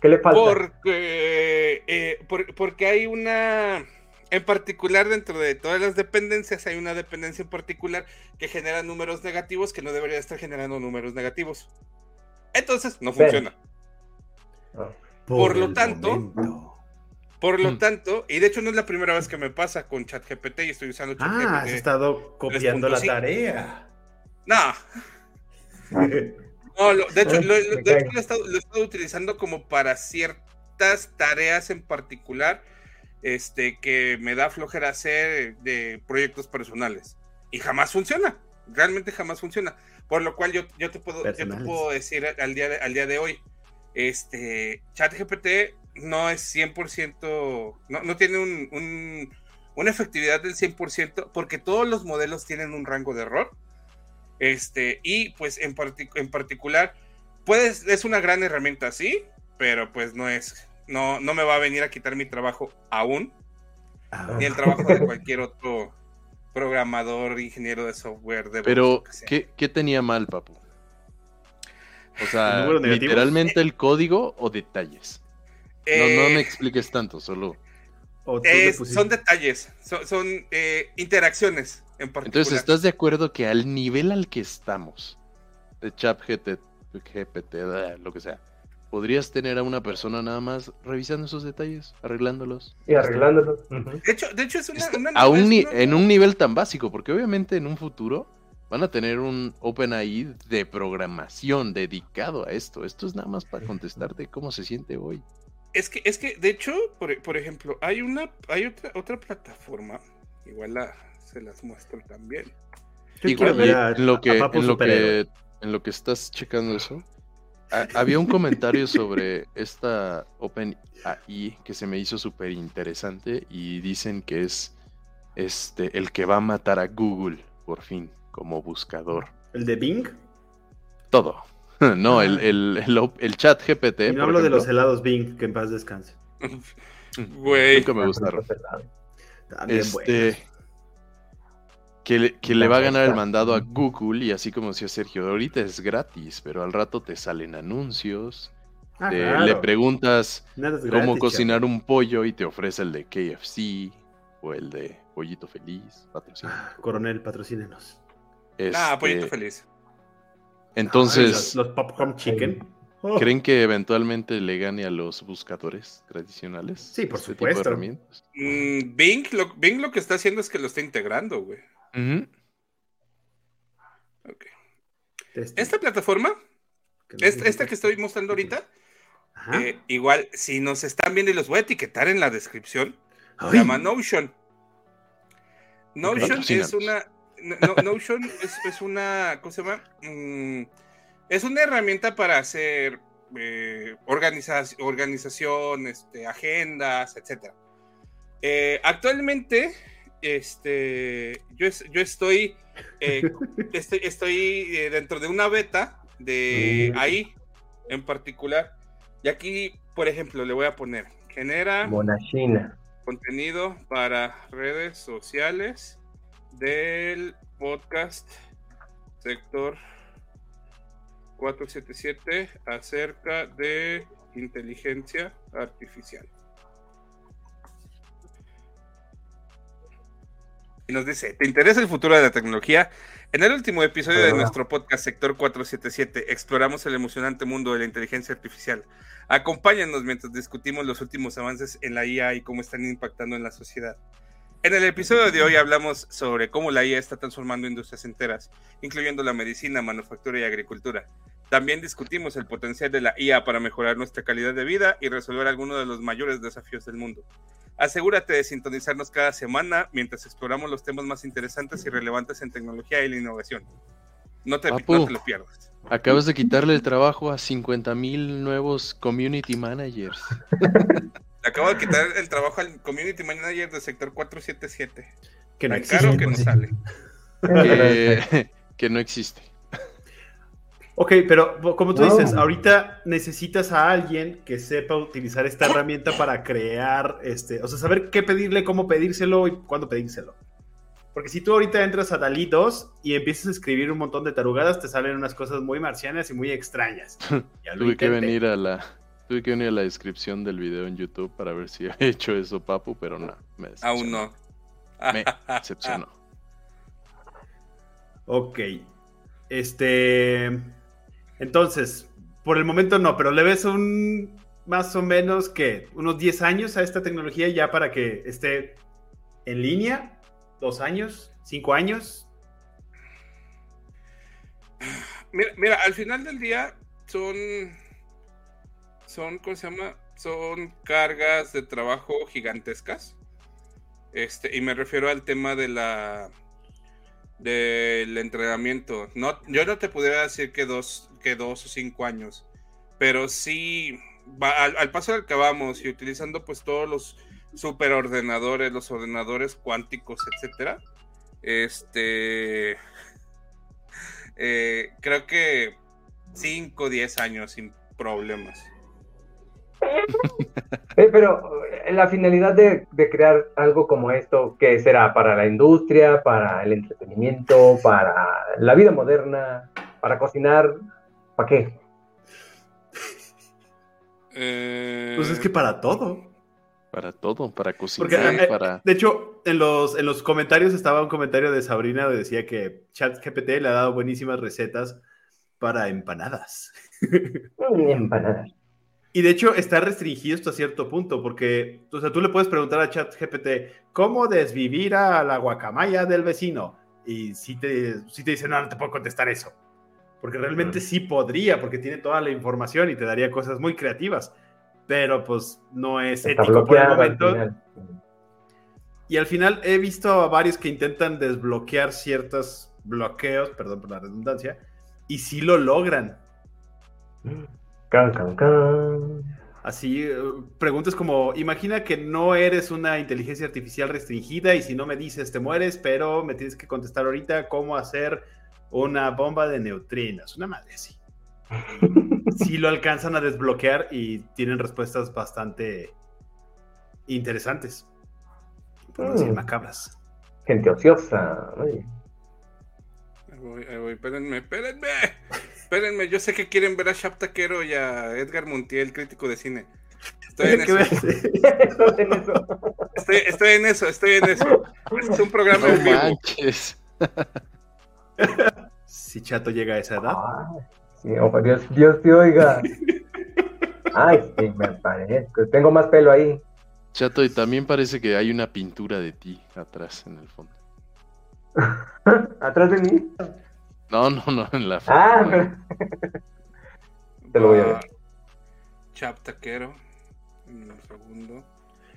¿Qué le falta? Porque, eh, por- porque hay una, en particular dentro de todas las dependencias, hay una dependencia en particular que genera números negativos que no debería estar generando números negativos. Entonces, no funciona. Ah. Por lo tanto- momento. Por lo Mm. tanto, y de hecho no es la primera vez que me pasa con ChatGPT y estoy usando Ah, ChatGPT. has estado copiando la 3.5. tarea. No, no, lo- de hecho, Ah, lo, lo- me de hecho, cae. lo he estado, lo he estado utilizando como para ciertas tareas en particular este, que me da flojera hacer de proyectos personales. Y jamás funciona, realmente jamás funciona. Por lo cual yo, yo, te, puedo, yo te puedo decir al día de, al día de hoy, este, ChatGPT no es 100%, no, no tiene un, un- una efectividad del 100% porque todos los modelos tienen un rango de error. Este, y pues en, partic- en particular, puedes, es una gran herramienta, sí, pero pues no es, no, no me va a venir a quitar mi trabajo aún, Ah, ni el trabajo de cualquier otro programador, ingeniero de software, de Pero, ¿qué, qué tenía mal, papu? O sea, ¿Números negativos? literalmente el código o detalles. No, no me expliques tanto, solo. Es- pusiste- son detalles, son, son, eh, interacciones en particular. Entonces, ¿estás de acuerdo que al nivel al que estamos, de chat GT, GPT, lo que sea, podrías tener a una persona nada más revisando esos detalles, arreglándolos? Y arreglándolo. Ujú. De hecho, de hecho es una, una- a un es ni- una- en un nivel tan básico, porque obviamente en un futuro van a tener un OpenAI de programación dedicado a esto. Esto es nada más para contestarte cómo se siente hoy. Es que, es que, de hecho, por, por ejemplo, hay una, hay otra, otra plataforma, igual la, se las muestro también. Yo Igual, ver a- en lo en que, en lo que estás checando eso, ha- había un comentario sobre esta OpenAI que se me hizo súper interesante y dicen que es este el que va a matar a Google por fin como buscador. ¿El de Bing? Todo. No, Ah. el, el, el, el chat GPT. Y no hablo de los helados Bing, que en paz descanse. Güey. Nunca me gustaron. También Este. Que le, que le va a ganar el mandado a Google y así como decía Sergio, ahorita es gratis, pero al rato te salen anuncios, Ah, claro. le preguntas cómo cocinar chavo. un pollo y te ofrece el de KFC o el de Pollito Feliz. Ah, Coronel, patrocínenos. Ah, Este, pollito feliz. Entonces, Ah, los, los popcorn chicken. Oh, ¿creen que eventualmente le gane a los buscadores tradicionales? Sí, por este tipo de supuesto. herramientas? Mm, Bing, lo, Bing lo que está haciendo es que lo está integrando, güey. Esta plataforma, esta, que estoy mostrando ahorita, Ajá. eh, igual, si nos están viendo y los voy a etiquetar en la descripción, se llama Notion. Notion es una. no- no- Notion es, es una. ¿Cómo se llama? Mm, es una herramienta para hacer eh, organiza- organización, este, agendas, etc. actualmente, este, yo, es- yo estoy, eh, estoy, estoy, eh, dentro de una beta de Mm. ahí en particular. Y aquí, por ejemplo, le voy a poner genera Monachina. contenido para redes sociales del podcast sector 477 acerca de inteligencia artificial. Y nos dice, ¿te interesa el futuro de la tecnología? En el último episodio de nuestro podcast Sector 477 exploramos el emocionante mundo de la inteligencia artificial. Acompáñanos mientras discutimos los últimos avances en la IA y cómo están impactando en la sociedad. En el episodio de hoy hablamos sobre cómo la IA está transformando industrias enteras, incluyendo la medicina, manufactura y agricultura. También discutimos el potencial de la IA para mejorar nuestra calidad de vida y resolver algunos de los mayores desafíos del mundo. Asegúrate de sintonizarnos cada semana mientras exploramos los temas más interesantes y relevantes en tecnología y la innovación. No te, Papu. no te lo pierdas. Acabas de quitarle el trabajo a 50 mil nuevos community managers. Acabo de quitar el trabajo al community manager del sector 477. que no Tan existe. caro que no sale. que, que no existe. Ok, pero como tú No. dices, ahorita necesitas a alguien que sepa utilizar esta herramienta para crear, este, o sea, saber qué pedirle, cómo pedírselo y cuándo pedírselo. Porque si tú ahorita entras a Dalí 2 y empiezas a escribir un montón de tarugadas, te salen unas cosas muy marcianas y muy extrañas. Tuve que venir a la tuve que venir a la descripción del video en YouTube para ver si había hecho eso, papu, pero no, me Aún no. Me decepcionó. Ok. Este. Entonces, por el momento no, pero le ves un más o menos que unos 10 años a esta tecnología ya para que esté en línea. ¿Dos años? ¿Cinco años? Mira, mira, al final del día son. Son, ¿cómo se llama? Son cargas de trabajo gigantescas. Este, y me refiero al tema de la. Del entrenamiento. No, yo no te pudiera decir que dos, que dos o cinco años. Pero sí. va- al, paso del que vamos y utilizando pues todos los superordenadores, los ordenadores cuánticos, etcétera. Este. Eh, creo que 5 o 10 años sin problemas. Eh, pero eh, la finalidad de, de crear algo como esto, ¿qué será? ¿Para la industria? ¿Para el entretenimiento? ¿Para la vida moderna? ¿Para cocinar? ¿Para qué? Eh, Pues es que para todo. Para todo, para cocinar, eh, para de hecho, en los, en los comentarios estaba un comentario de Sabrina donde decía que ChatGPT le ha dado buenísimas recetas para empanadas. Empanadas. Y de hecho está restringido hasta cierto punto, porque o sea, tú le puedes preguntar a ChatGPT cómo desvivir a la guacamaya del vecino. Y si te, si te dice, no, no te puedo contestar eso. Porque realmente sí podría, porque tiene toda la información y te daría cosas muy creativas. Pero pues no es Está ético por el al momento. final. Y al final he visto a varios que intentan desbloquear ciertos bloqueos, perdón por la redundancia, y sí lo logran. Can, can, can. Así, eh, preguntas como, imagina que no eres una inteligencia artificial restringida y si no me dices te mueres, pero me tienes que contestar ahorita cómo hacer una bomba de neutrinos, una madre así. Sí lo alcanzan a desbloquear y tienen respuestas bastante interesantes. Por no decir Mm. macabras. Gente ociosa. oye. ahí voy, ahí voy, espérenme, espérenme. Espérenme, yo sé que quieren ver a Shap Taquero y a Edgar Montiel, crítico de cine. Estoy en ¿Qué eso? Eso, en eso. estoy, estoy en eso, estoy en eso. Este es un programa no en vivo. manches. Si Chato llega a esa edad. Ay, sí, ojo, Dios, Dios te oiga. Ay, sí, me parezco. Tengo más pelo ahí. Chato, y también parece que hay una pintura de ti atrás en el fondo. ¿Atrás de mí? No, no, no, en la foto. Ah, pero- Te lo voy a ver. Va Chap Taquero. En un segundo.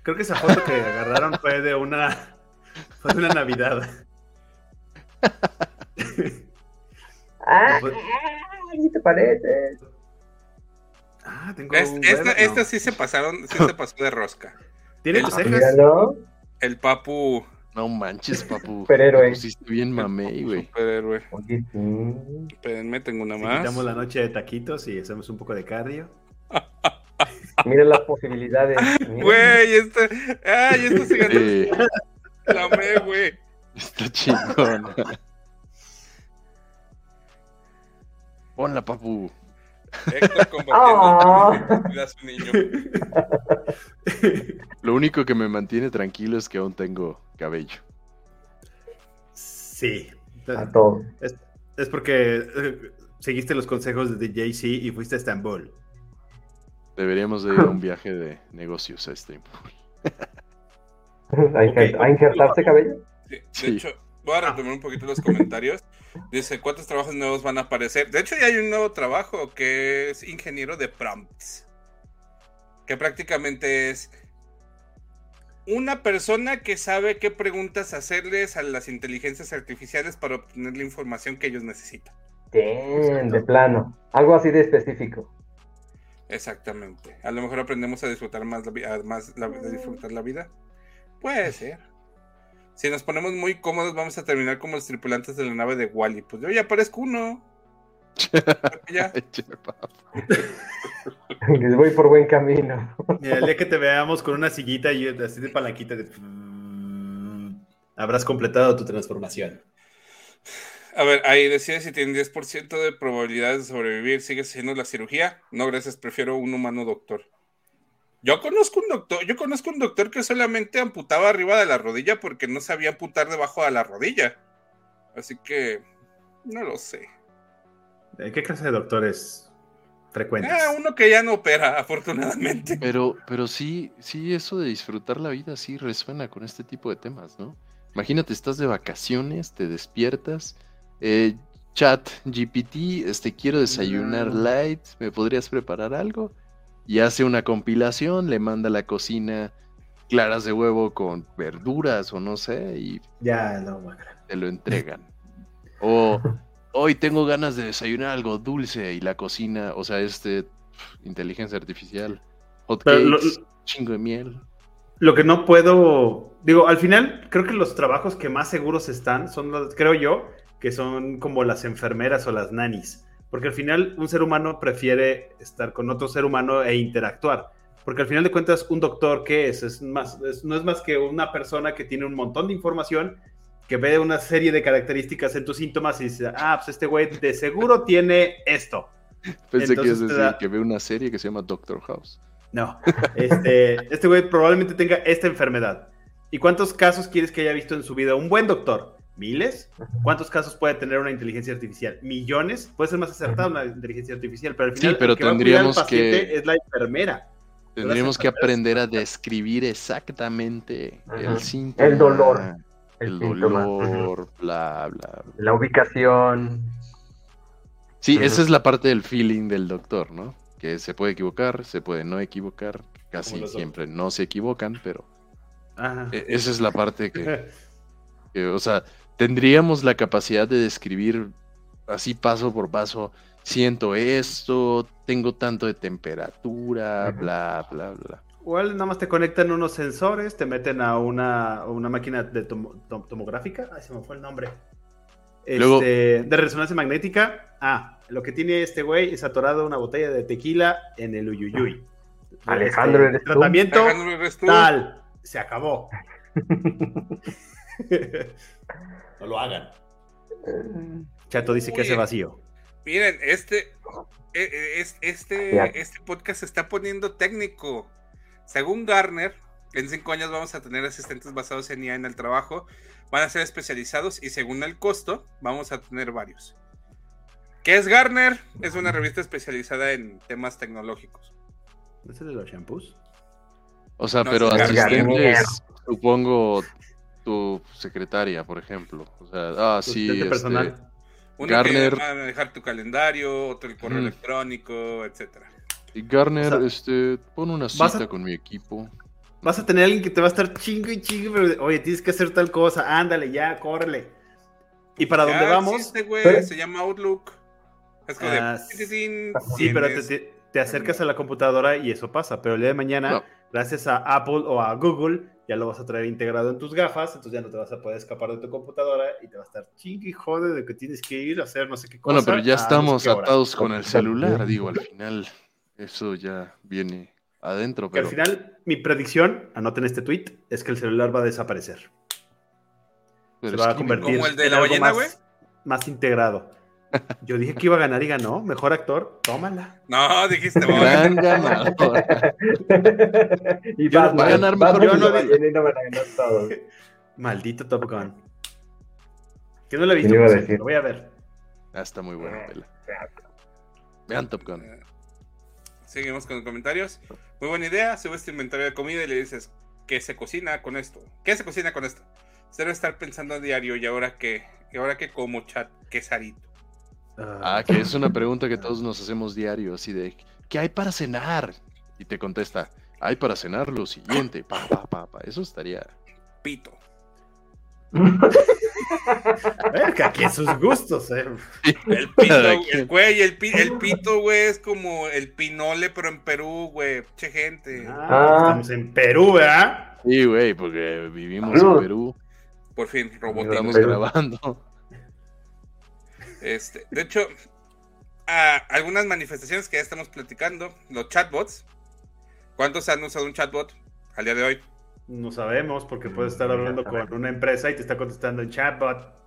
Creo que esa foto que agarraron fue de una, fue de una Navidad. Ah, ¿sí te parece? Ah, tengo Es- un esta, esta sí se pasaron, sí se pasó de rosca. ¿Tiene el- cejas? El Papu No manches, papu. Superhéroe. Te pusiste bien mamey, güey. superhéroe. Oye, sí. Espérenme, tengo una Si más. quitamos la noche de taquitos y hacemos un poco de cardio. Mira las posibilidades. Güey, esta. Ay, esta se ganó. Sí, La amé, güey. está chingón. Ponla, papu. Héctor combatiendo Ah. a su niño. Lo único que me mantiene tranquilo es que aún tengo cabello. Sí. A todo. Es, es porque eh, seguiste los consejos de Jay-Z y fuiste a Estambul. Deberíamos de ir a un viaje de negocios a este. ¿A, a injertarse cabello? Sí, de Sí. hecho, voy a retomar un poquito los comentarios. Dice, ¿cuántos trabajos nuevos van a aparecer? De hecho, ya hay un nuevo trabajo que es ingeniero de prompts. Que prácticamente es una persona que sabe qué preguntas hacerles a las inteligencias artificiales para obtener la información que ellos necesitan. Bien, de plano. Algo así de específico. Exactamente. A lo mejor aprendemos a disfrutar más la, más la- disfrutar la vida. Puede ser. Si nos ponemos muy cómodos, vamos a terminar como los tripulantes de la nave de Wally. Pues yo ya parezco uno. ya. Les voy por buen camino. Mira, el día que te veamos con una sillita y así de palanquita de... Habrás completado tu transformación. A ver, ahí decide si tiene 10% de probabilidades de sobrevivir. ¿Sigues haciendo la cirugía? No, gracias, prefiero un humano doctor. Yo conozco un doctor, yo conozco un doctor que solamente amputaba arriba de la rodilla porque no sabía amputar debajo de la rodilla. Así que no lo sé. ¿Qué clase de doctores frecuentes? Ah, uno que ya no opera, afortunadamente. Pero, pero sí, sí, eso de disfrutar la vida sí resuena con este tipo de temas, ¿no? Imagínate, estás de vacaciones, te despiertas, eh, chat GPT, este quiero desayunar light, ¿me podrías preparar algo? Y hace una compilación, le manda a la cocina claras de huevo con verduras o no sé, y Ya, no, te lo entregan. O hoy tengo ganas de desayunar algo dulce y la cocina, o sea, este inteligencia artificial, hot Pero lo- cakes, chingo de miel. Lo que no puedo, digo, al final creo que los trabajos que más seguros están son los, creo yo, que son como las enfermeras o las nanis, porque al final un ser humano prefiere estar con otro ser humano e interactuar, porque al final de cuentas un doctor qué es, es más, es- no es más que una persona que tiene un montón de información que ve una serie de características en tus síntomas y dice, ah, pues este güey de seguro tiene esto. Pensé que Entonces a te decir da- que ve una serie que se llama Doctor House. No, este, este güey probablemente tenga esta enfermedad. ¿Y cuántos casos quieres que haya visto en su vida un buen doctor? ¿Miles? ¿Cuántos casos puede tener una inteligencia artificial? ¿Millones? Puede ser más acertada una inteligencia artificial, pero al Sí, final pero el que va a cuidar al tendríamos paciente que- es la enfermera. Tendríamos que aprender a describir exactamente Ajá. el síntoma. El dolor, El, el síntoma. dolor, bla, bla, bla. La ubicación. Sí, esa es la parte del feeling del doctor, ¿no? Que se puede equivocar, se puede no equivocar, casi siempre no se equivocan, pero Ajá. e- esa es la parte que, que, o sea, tendríamos la capacidad de describir así paso por paso, siento esto, tengo tanto de temperatura, bla, bla, bla. Igual nada más te conectan unos sensores, te meten a una, una máquina de tom- tomográfica. Ay, se me fue el nombre. Este, Luego- de resonancia magnética. Ah, lo que tiene este güey es atorado una botella de tequila en el uyuyuy. Alejandro, Este, ¿eres tú? Tratamiento Alejandro, ¿eres tú? tal. Se acabó. no lo hagan. Chato dice que hace vacío. Miren, este, eh, es- este, este podcast se está poniendo técnico. Según Garner, en cinco años vamos a tener asistentes basados en IA en el trabajo. Van a ser especializados y según el costo, vamos a tener varios. ¿Qué es Garner? Es una revista especializada en temas tecnológicos. ¿Es el de los shampoos? O sea, No, pero asistentes, supongo tu secretaria, por ejemplo. O sea, ah, Tu sí, este, personal. Uno Garner. que va a manejar tu calendario, otro el correo Mm. electrónico, etcétera. y Garner, O sea, este, pon una cita a- con mi equipo. Vas a tener alguien que te va a estar chingo y chingo, pero oye, tienes que hacer tal cosa, ándale, ya, córrele. ¿Y para Ya dónde vamos? existe, güey, Pero- se llama Outlook. Es como Ah, de... "Titín", Sí, pero te, te- te acercas a la computadora y eso pasa, pero el día de mañana, No. gracias a Apple o a Google, ya lo vas a traer integrado en tus gafas, entonces ya no te vas a poder escapar de tu computadora y te va a estar chingue y jode de que tienes que ir a hacer no sé qué cosa. Bueno, pero ya a no sé estamos atados con el celular, digo, al final eso ya viene adentro, Que al pero final, mi predicción, anoten este tweet, es que el celular va a desaparecer. pero se va a convertir ¿Como el de en la algo ballena, más, más integrado. Yo dije que iba a ganar y ganó. Mejor actor, tómala. No, dijiste. Gran ganador. y Yo no- Batman, va a ganar mejor- yo no van a ganar todos. Maldito Top Gun. Que no lo he visto, ¿Qué iba a decir? lo voy a ver. Ah, está muy buena pela. Vean Top Gun. Seguimos con los comentarios. Muy buena idea. Subes tu inventario de comida y le dices ¿qué se cocina con esto? ¿Qué se cocina con esto? Se debe estar pensando a diario y ahora que, y ahora que como chat, ¿qué sarito? Ah, que es una pregunta que todos nos hacemos diario, así de, ¿qué hay para cenar? Y te contesta, hay para cenar lo siguiente, pa, pa, pa, pa. Eso estaría... Pito. Verga, que sus gustos, eh. El pito, el güey, el, pi- el pito, güey, es como el pinole, pero en Perú, güey. Che gente. Ah, Ah. Estamos en Perú, ¿verdad? Sí, güey, porque vivimos en Perú. Por fin, Pero- grabando. Este, de hecho, a algunas manifestaciones que ya estamos platicando, los chatbots. ¿Cuántos han usado un chatbot al día de hoy? No sabemos porque puedes estar hablando con una empresa y te está contestando en chatbot.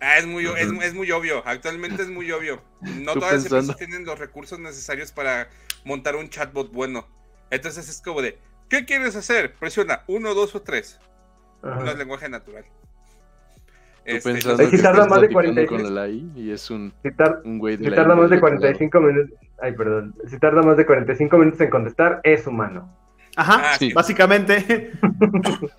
Ah, es muy, es, muy obvio. Actualmente es muy obvio. No todas las empresas tienen los recursos necesarios para montar un chatbot bueno. Entonces es como de, ¿qué quieres hacer? Presiona uno, dos o tres. Ajá. No es lenguaje natural. Tú Este, pensando Es que que tarda más de platicando 46. con la AI y es un, Si, tar- un güey de si la tarda India más de del otro lado. 45 minutos. Ay, perdón. Si tarda más de 45 minutos en contestar, es humano. Ajá, Ah, sí. básicamente.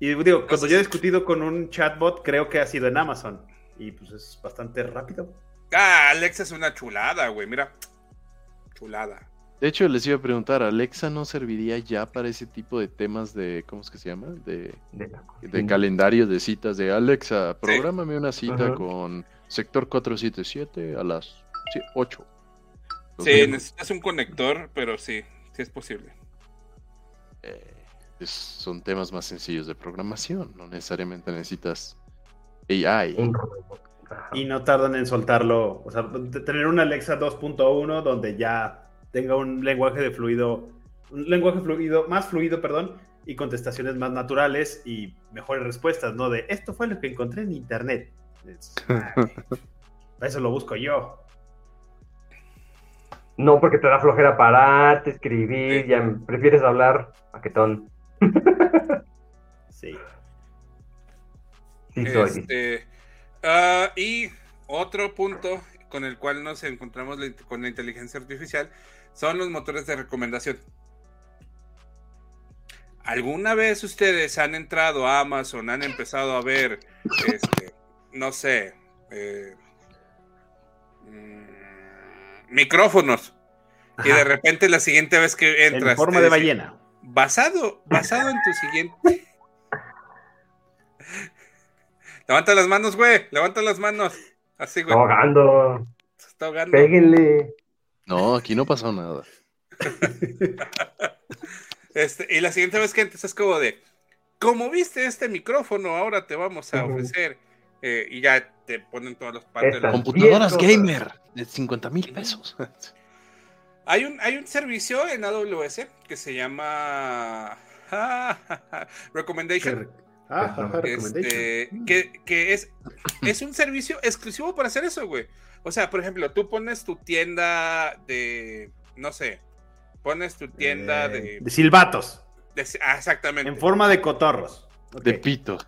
y digo, cuando yo he discutido con un chatbot, creo que ha sido en Amazon. Y pues es bastante rápido. Ah, Alexa es una chulada, güey. Mira. Chulada. De hecho, les iba a preguntar, ¿Alexa no serviría ya para ese tipo de temas de, ¿cómo es que se llama? De, De, de cocina. calendario de citas de Alexa, prográmame una cita Ajá. con sector 477 a las sí, 8. Sí, necesitas un conector, pero sí, sí es posible. Eh, es- son temas más sencillos de programación, no necesariamente necesitas AI. Un robot. Ajá. Y no tardan en soltarlo. O sea, de tener una Alexa 2.1 donde ya tenga un lenguaje de fluido, un lenguaje fluido, más fluido, perdón, y contestaciones más naturales y mejores respuestas, ¿no? De esto fue lo que encontré en internet. Es- ay, eso lo busco yo. No, porque te da flojera pararte, escribir, Sí. ya prefieres hablar paquetón. Sí. Sí, soy. Este, ah, y otro punto con el cual nos encontramos con la inteligencia artificial son los motores de recomendación. ¿Alguna vez ustedes han entrado a Amazon, han empezado a ver, este, no sé, eh, mm, micrófonos? Y de repente la siguiente vez que entras... en forma de dice, ballena. Basado, basado en tu siguiente. Levanta las manos, güey. Levanta las manos. Así, güey. Está ahogando. Se está ahogando. Péguenle. No, aquí no pasó nada. Este, y la siguiente vez que entres es como de, como viste este micrófono, ahora te vamos a ofrecer. eh, y ya te ponen todas las partes. de los- Computadoras gamer de 50 mil pesos. Hay un, hay un servicio en AWS que se llama Recommendation. Ah. Este, que, que es, es un servicio exclusivo para hacer eso, güey. O sea, por ejemplo, tú pones tu tienda de, no sé, pones tu tienda Eh, de, de silbatos. de- ah, exactamente. En forma de cotorros. De pito.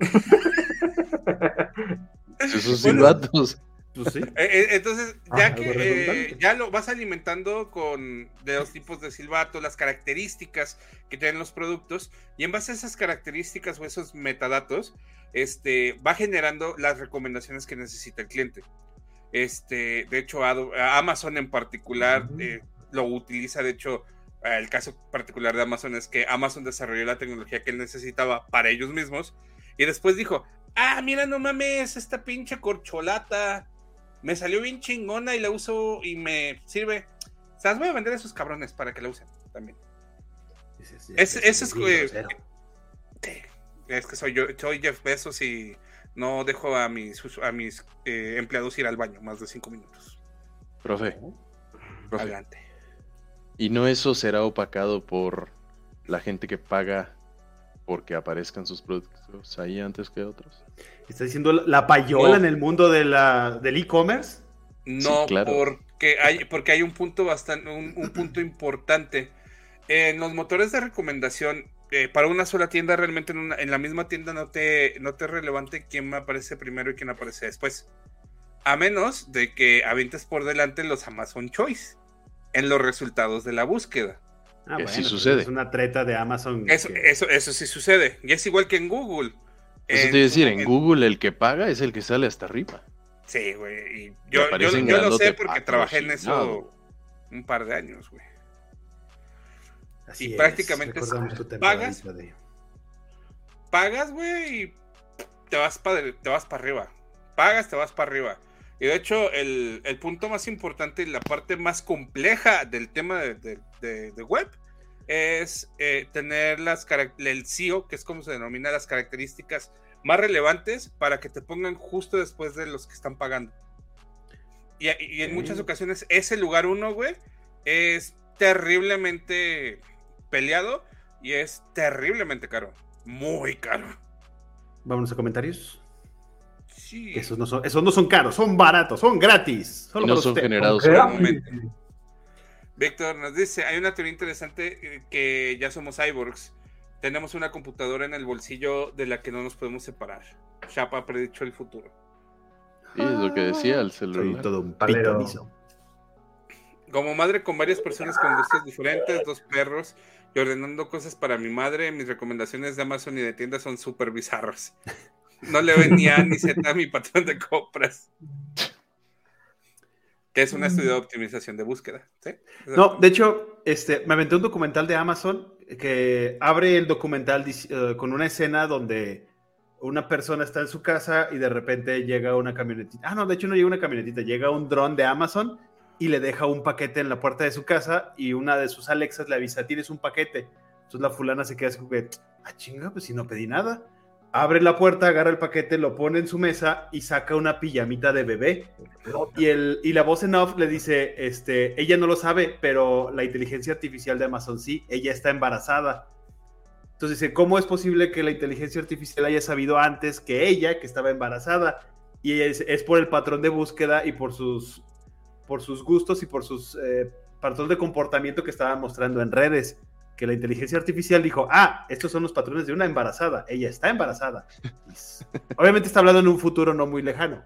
Esos silbatos. Pues sí. Eh, eh, entonces, ya Ah, que eh, redundante. ya lo vas alimentando con de los tipos de silbato, las características que tienen los productos, y en base a esas características o esos metadatos, este, va generando las recomendaciones que necesita el cliente. Este, de hecho, Amazon en particular eh, lo utiliza, de hecho, eh, el caso particular de Amazon es que Amazon desarrolló la tecnología que él necesitaba para ellos mismos, y después dijo, ah, mira, no mames, esta pinche corcholata me salió bien chingona y la uso y me sirve. O sea, las voy a vender a esos cabrones para que la usen también. Es- eso es, güey. Sí, Es que soy yo, soy Jeff Bezos y no dejo a mis, a mis eh, empleados ir al baño más de cinco minutos. Profe, profe. Adelante. ¿Y no eso será opacado por la gente que paga porque aparezcan sus productos ahí antes que otros? ¿Está diciendo la- la payola No. en el mundo de la, del e-commerce? No, claro. porque hay, porque hay un punto bastante, un, un punto importante. En los motores de recomendación, eh, para una sola tienda, realmente en, una- en la misma tienda no te, no te es relevante quién aparece primero y quién aparece después. A menos de que avientes por delante los Amazon Choice en los resultados de la búsqueda. Ah, Que sí pues sucede. Es una treta de Amazon. Eso, que- eso, eso sí sucede. Y es igual que en Google. Eso En te iba a decir, en Google el que paga es el que sale hasta arriba. Sí, güey. y Yo, yo, yo lo sé porque trabajé en eso un par de años, güey. Así y es, prácticamente es- pagas. de- pagas, güey, y te vas para te vas para arriba. Pagas, te vas para arriba. Y de hecho, el, el punto más importante y la parte más compleja del tema de, de- de- de web es eh, tener las el CIO, que es como se denomina las características más relevantes para que te pongan justo después de los que están pagando. Y, y en muchas ocasiones ese lugar uno, güey, es terriblemente peleado y es terriblemente caro. Muy caro. Vámonos a comentarios. Sí. Esos no son, esos no son caros, son baratos, son gratis. No son generados. Víctor nos dice, hay una teoría interesante eh, que ya somos cyborgs. Tenemos una computadora en el bolsillo de la que no nos podemos separar. Chapa ha predicho el futuro. Sí, es lo que decía el Soy celular. todo un pitonizo. Como madre con varias personas con gustos diferentes, dos perros y ordenando cosas para mi madre, mis recomendaciones de Amazon y de tiendas son súper bizarras. No le ven ni A ni Z a mi patrón de compras. Que es un estudio de optimización de búsqueda. ¿sí? No, de hecho, este, me aventé un documental de Amazon que abre el documental eh, con una escena donde una persona está en su casa y de repente llega una camionetita. Ah, no, de hecho no llega una camionetita, llega un dron de Amazon y le deja un paquete en la puerta de su casa y una de sus Alexas le avisa, tienes un paquete. Entonces la fulana se queda así como que, ah, chinga, pues si no pedí nada. Abre la puerta, agarra el paquete, lo pone en su mesa y saca una pijamita de bebé. Y, el, y la voz en off le dice, este, ella no lo sabe, pero la inteligencia artificial de Amazon sí, ella está embarazada. Entonces dice, ¿cómo es posible que la inteligencia artificial haya sabido antes que ella, que estaba embarazada? Y es por el patrón de búsqueda y por sus, por sus gustos y por sus eh, patrones de comportamiento que estaba mostrando en redes. Que la inteligencia artificial dijo, ah, estos son los patrones de una embarazada, ella está embarazada. Obviamente está hablando en un futuro no muy lejano,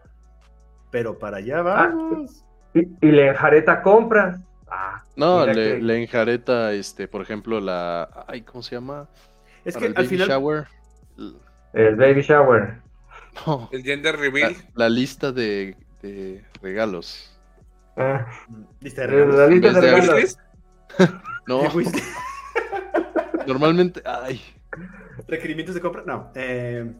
pero para allá vamos. Y, y le enjareta compras. Ah, No, le, que- le enjareta, este, por ejemplo, la. Ay, ¿cómo se llama? Es Para que el al baby final, shower. El baby shower. No, El gender la, reveal. la lista de, de regalos. Ah, lista de la regalos. lista En de vez de regalos. ¿Wishlist? No, normalmente. Ay, ¿Requerimientos de compra? No. Eh,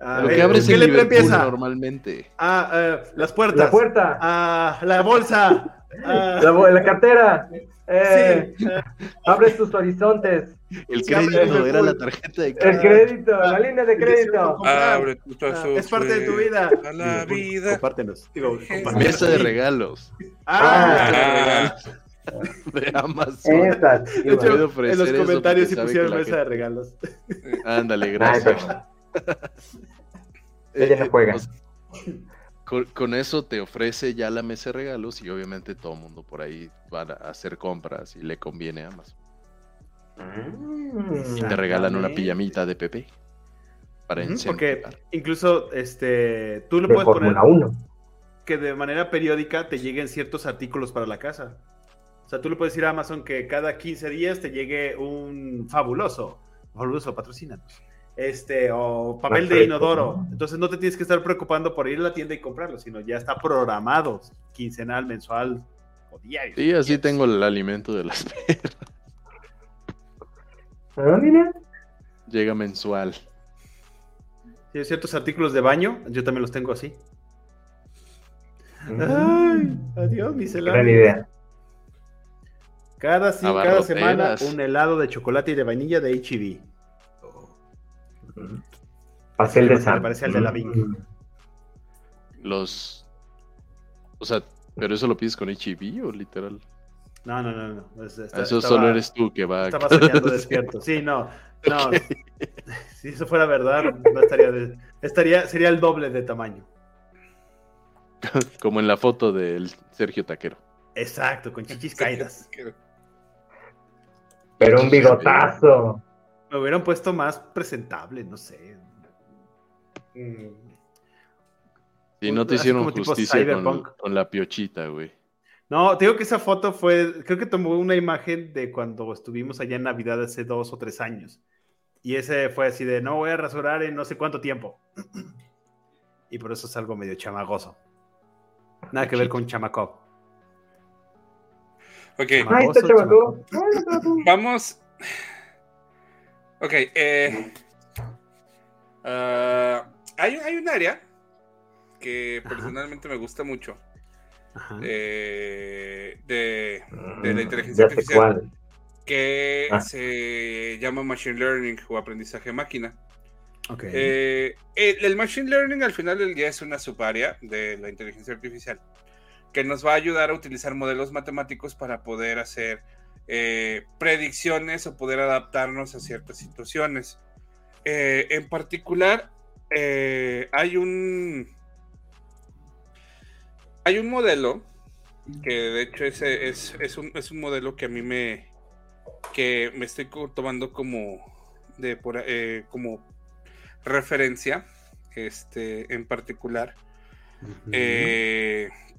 a lo ver, que abres ¿qué letra empieza? normalmente. Ah, eh, las puertas. La puerta. Ah, la bolsa. Ah, La, cartera. Eh, sí. ah, Abres tus horizontes. El Sí, crédito era la tarjeta de El crédito. crédito, la línea de crédito. Abre ah, es parte de tu vida. A la vida. Compártenos. Digo. Mesa de regalos. Ah, Ah, De Amazon. De hecho, en los comentarios sabe pusieron mesa de regalos. Ándale, gracias. Ella no Eh, juega. Con, con eso te ofrece ya la mesa de regalos y obviamente todo el mundo por ahí va a hacer compras y le conviene a Amazon. Mm. Y te regalan una pijamita de Pepe para Porque incluso este, tú lo De puedes poner Fórmula 1. que de manera periódica te lleguen ciertos artículos para la casa. O sea, tú le puedes decir a Amazon que cada 15 días te llegue un fabuloso, fabuloso, patrocínanos. Este, o papel de inodoro. ¿no? Entonces no te tienes que estar preocupando por ir a la tienda y comprarlo, sino ya está programado, quincenal, mensual o diario. Sí, así Yes. tengo el alimento de las perras. Ah, mira. Llega mensual. Sí, ciertos artículos de baño, yo también los tengo así. Mm. Ay, adiós, Gran misceláneo. idea. Cada, sí, cada semana un helado de chocolate y de vainilla de H-E-B. Pastel de sal. parece al de la Bing. Los. O sea, ¿pero eso lo pides con HIV o literal? No, no, no, no. es- está- eso estaba- solo eres tú que va Estaba soñando despierto. Sí, no. No. Si eso fuera verdad, no estaría, de- estaría sería el doble de tamaño. Como en la foto del Sergio Taquero. Exacto, con chichis caídas. Pero un bigotazo. Me hubieran puesto más presentable, no sé. Mm, Y no te hicieron justicia con, la piochita, güey. No, te digo que esa foto fue, creo que tomó una imagen de cuando estuvimos allá en Navidad hace dos o tres años. Y ese fue así de, no voy a rasurar en no sé cuánto tiempo. Y por eso es algo medio chamagoso. Nada que ver con chamacop. Ok, chamaco. vamos. Ok, eh, ah, hay, hay un área que personalmente me gusta mucho eh, de, de la inteligencia Ya artificial. cuál. que Ah. se llama Machine Learning o aprendizaje máquina. Ok. Eh, el, el Machine Learning al final del día es una subárea de la inteligencia artificial que nos va a ayudar a utilizar modelos matemáticos para poder hacer eh, predicciones o poder adaptarnos a ciertas situaciones. Eh, en particular, eh, hay un hay un modelo que de hecho es, es, un, es un modelo que a mí me que me estoy tomando como de por, como referencia este en particular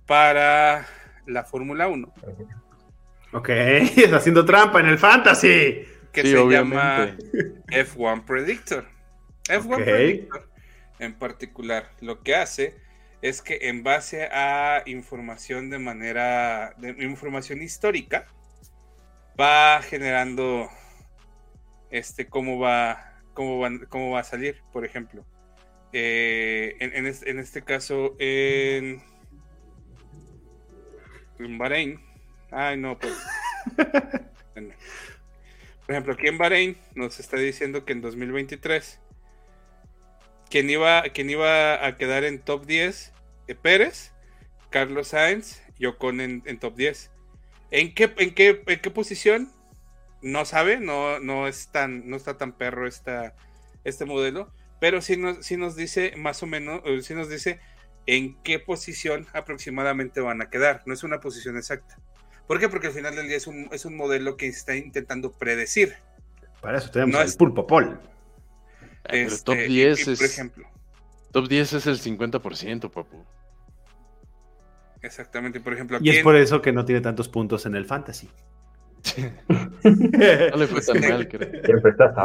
para la Fórmula 1 Ok, está haciendo trampa en el fantasy. que Sí, se obviamente. llama F1 Predictor. F1 Ok. Predictor en particular lo que hace es que en base a información de manera de información histórica va generando este cómo va cómo va, cómo va a salir, por ejemplo. Eh, en, en este, en este caso en en Bahrein. Ay, no, pues. Por ejemplo, aquí en Bahrein nos está diciendo que en 2023 quien iba, quien iba a quedar en top 10 eh, Pérez, Carlos Sainz y Ocon en, en top 10. ¿En qué, en, qué, ¿En qué posición? No sabe, no, no, es tan, no está tan perro esta, este modelo, pero sí nos, sí nos dice más o menos, eh, sí nos dice en qué posición aproximadamente van a quedar. No es una posición exacta. ¿Por qué? Porque al final del día es un, es un modelo que está intentando predecir. Para eso tenemos No es- pulpo Pol. Pero Este, top y- 10 y, por es. ejemplo. Top 10 es el 50%, papu. Exactamente, por ejemplo, Y es en- por eso que no tiene tantos puntos en el fantasy. No le fue tan mal, creo.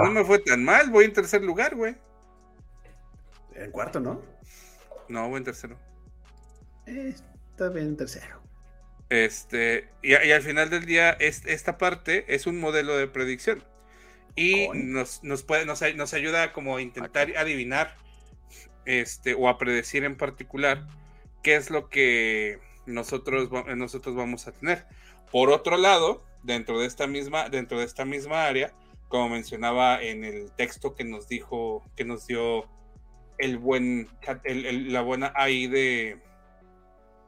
No me fue tan mal, voy en tercer lugar, güey. En cuarto, ¿no? No, voy en tercero. Eh, está bien en tercero. Este, y, y al final del día, es- esta parte es un modelo de predicción. Y nos, nos, puede, nos, ay- nos ayuda como a intentar adivinar este, o a predecir en particular qué es lo que nosotros, nosotros vamos a tener. Por otro lado, dentro de esta misma, dentro de esta misma área, como mencionaba en el texto que nos dijo, que nos dio el buen, el- la buena AI de,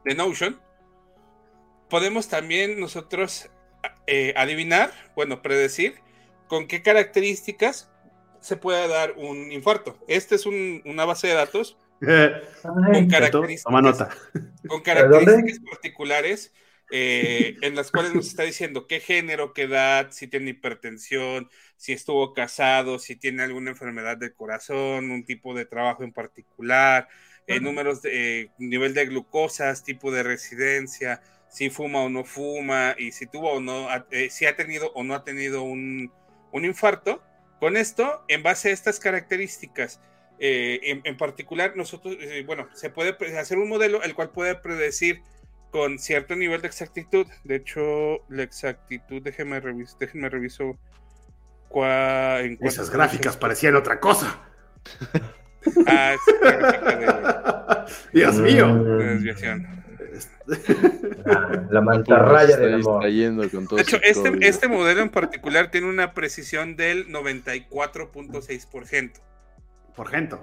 de Notion, podemos también nosotros eh, adivinar, bueno, predecir con qué características se puede dar un infarto. Este es un- una base de datos con características, Toma nota. con características particulares eh, en las cuales nos está diciendo qué género, qué edad, si tiene hipertensión, si estuvo casado, si tiene alguna enfermedad del corazón, un tipo de trabajo en particular, eh, números de eh, nivel de glucosas, tipo de residencia, si fuma o no fuma y si tuvo o no, eh, si ha tenido o no ha tenido un, un infarto. Con esto, en base a estas características, eh, en, en particular, nosotros, eh, bueno, se puede hacer un modelo el cual puede predecir con cierto nivel de exactitud. De hecho, la exactitud, déjenme revisar, déjenme reviso cua- en Esas gráficas parecían otra cosa. Ah, es gráfica Dios mío. De desviación. La, la mantarraya del amor. con todo De hecho, este, COVID. este modelo en particular tiene una precisión del 94.6%. Por gente.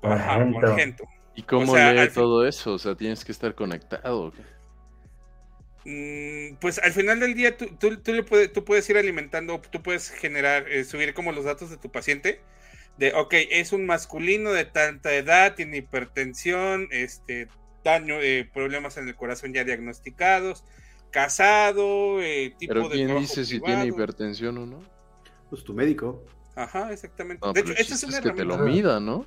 Por ciento. ¿Y cómo o sea, lee al todo eso? O sea, tienes que estar conectado. Mm, Pues al final del día tú, tú, tú le puedes, tú puedes ir alimentando, tú puedes generar, eh, subir como los datos de tu paciente. De, ok, es un masculino de tanta edad, tiene hipertensión, este, daño, eh, problemas en el corazón ya diagnosticados, casado, eh, tipo Pero de ¿quién dice si tiene hipertensión o no? Pues tu médico. Ajá, exactamente. No, de hecho, el esta es una es que te lo herramienta. mida, ¿no?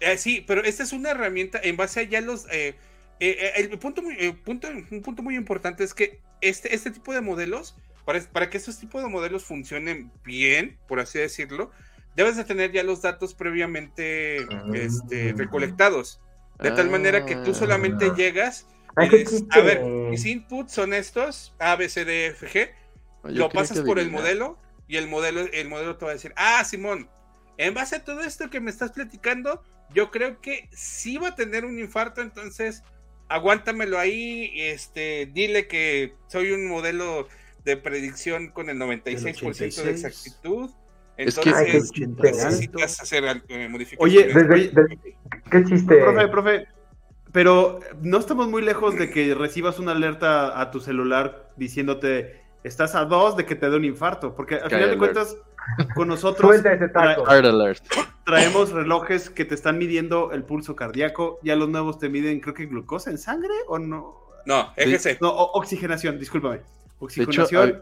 Eh, sí, pero esta es una herramienta en base a ya los. eh, eh, eh, el punto muy, eh, punto, un punto muy importante es que este, este tipo de modelos, para, para que estos tipos de modelos funcionen bien, por así decirlo, debes de tener ya los datos previamente este, Ah. recolectados. De tal manera que tú solamente Ah. llegas Ay, y dices, chiste. a ver, mis inputs son estos, A, B, C, D, F, G, yo lo pasas por el modelo y el modelo, el modelo te va a decir, ah, Simón, en base a todo esto que me estás platicando, yo creo que sí va a tener un infarto, entonces aguántamelo ahí, este, dile que soy un modelo de predicción con el 96% de 86. Es que- necesitas hacer eh, modificaciones. Oye, Desde- oye, desde- ¿Qué chiste? profe, profe, pero no estamos muy lejos de que recibas una alerta a tu celular diciéndote estás a dos de que te dé un infarto, porque al final de cuentas con nosotros traemos relojes que te están midiendo el pulso cardíaco, ya los nuevos te miden creo que glucosa en sangre o no, No, EGC. no, oxigenación, discúlpame. hecho, Oxigenación. hay-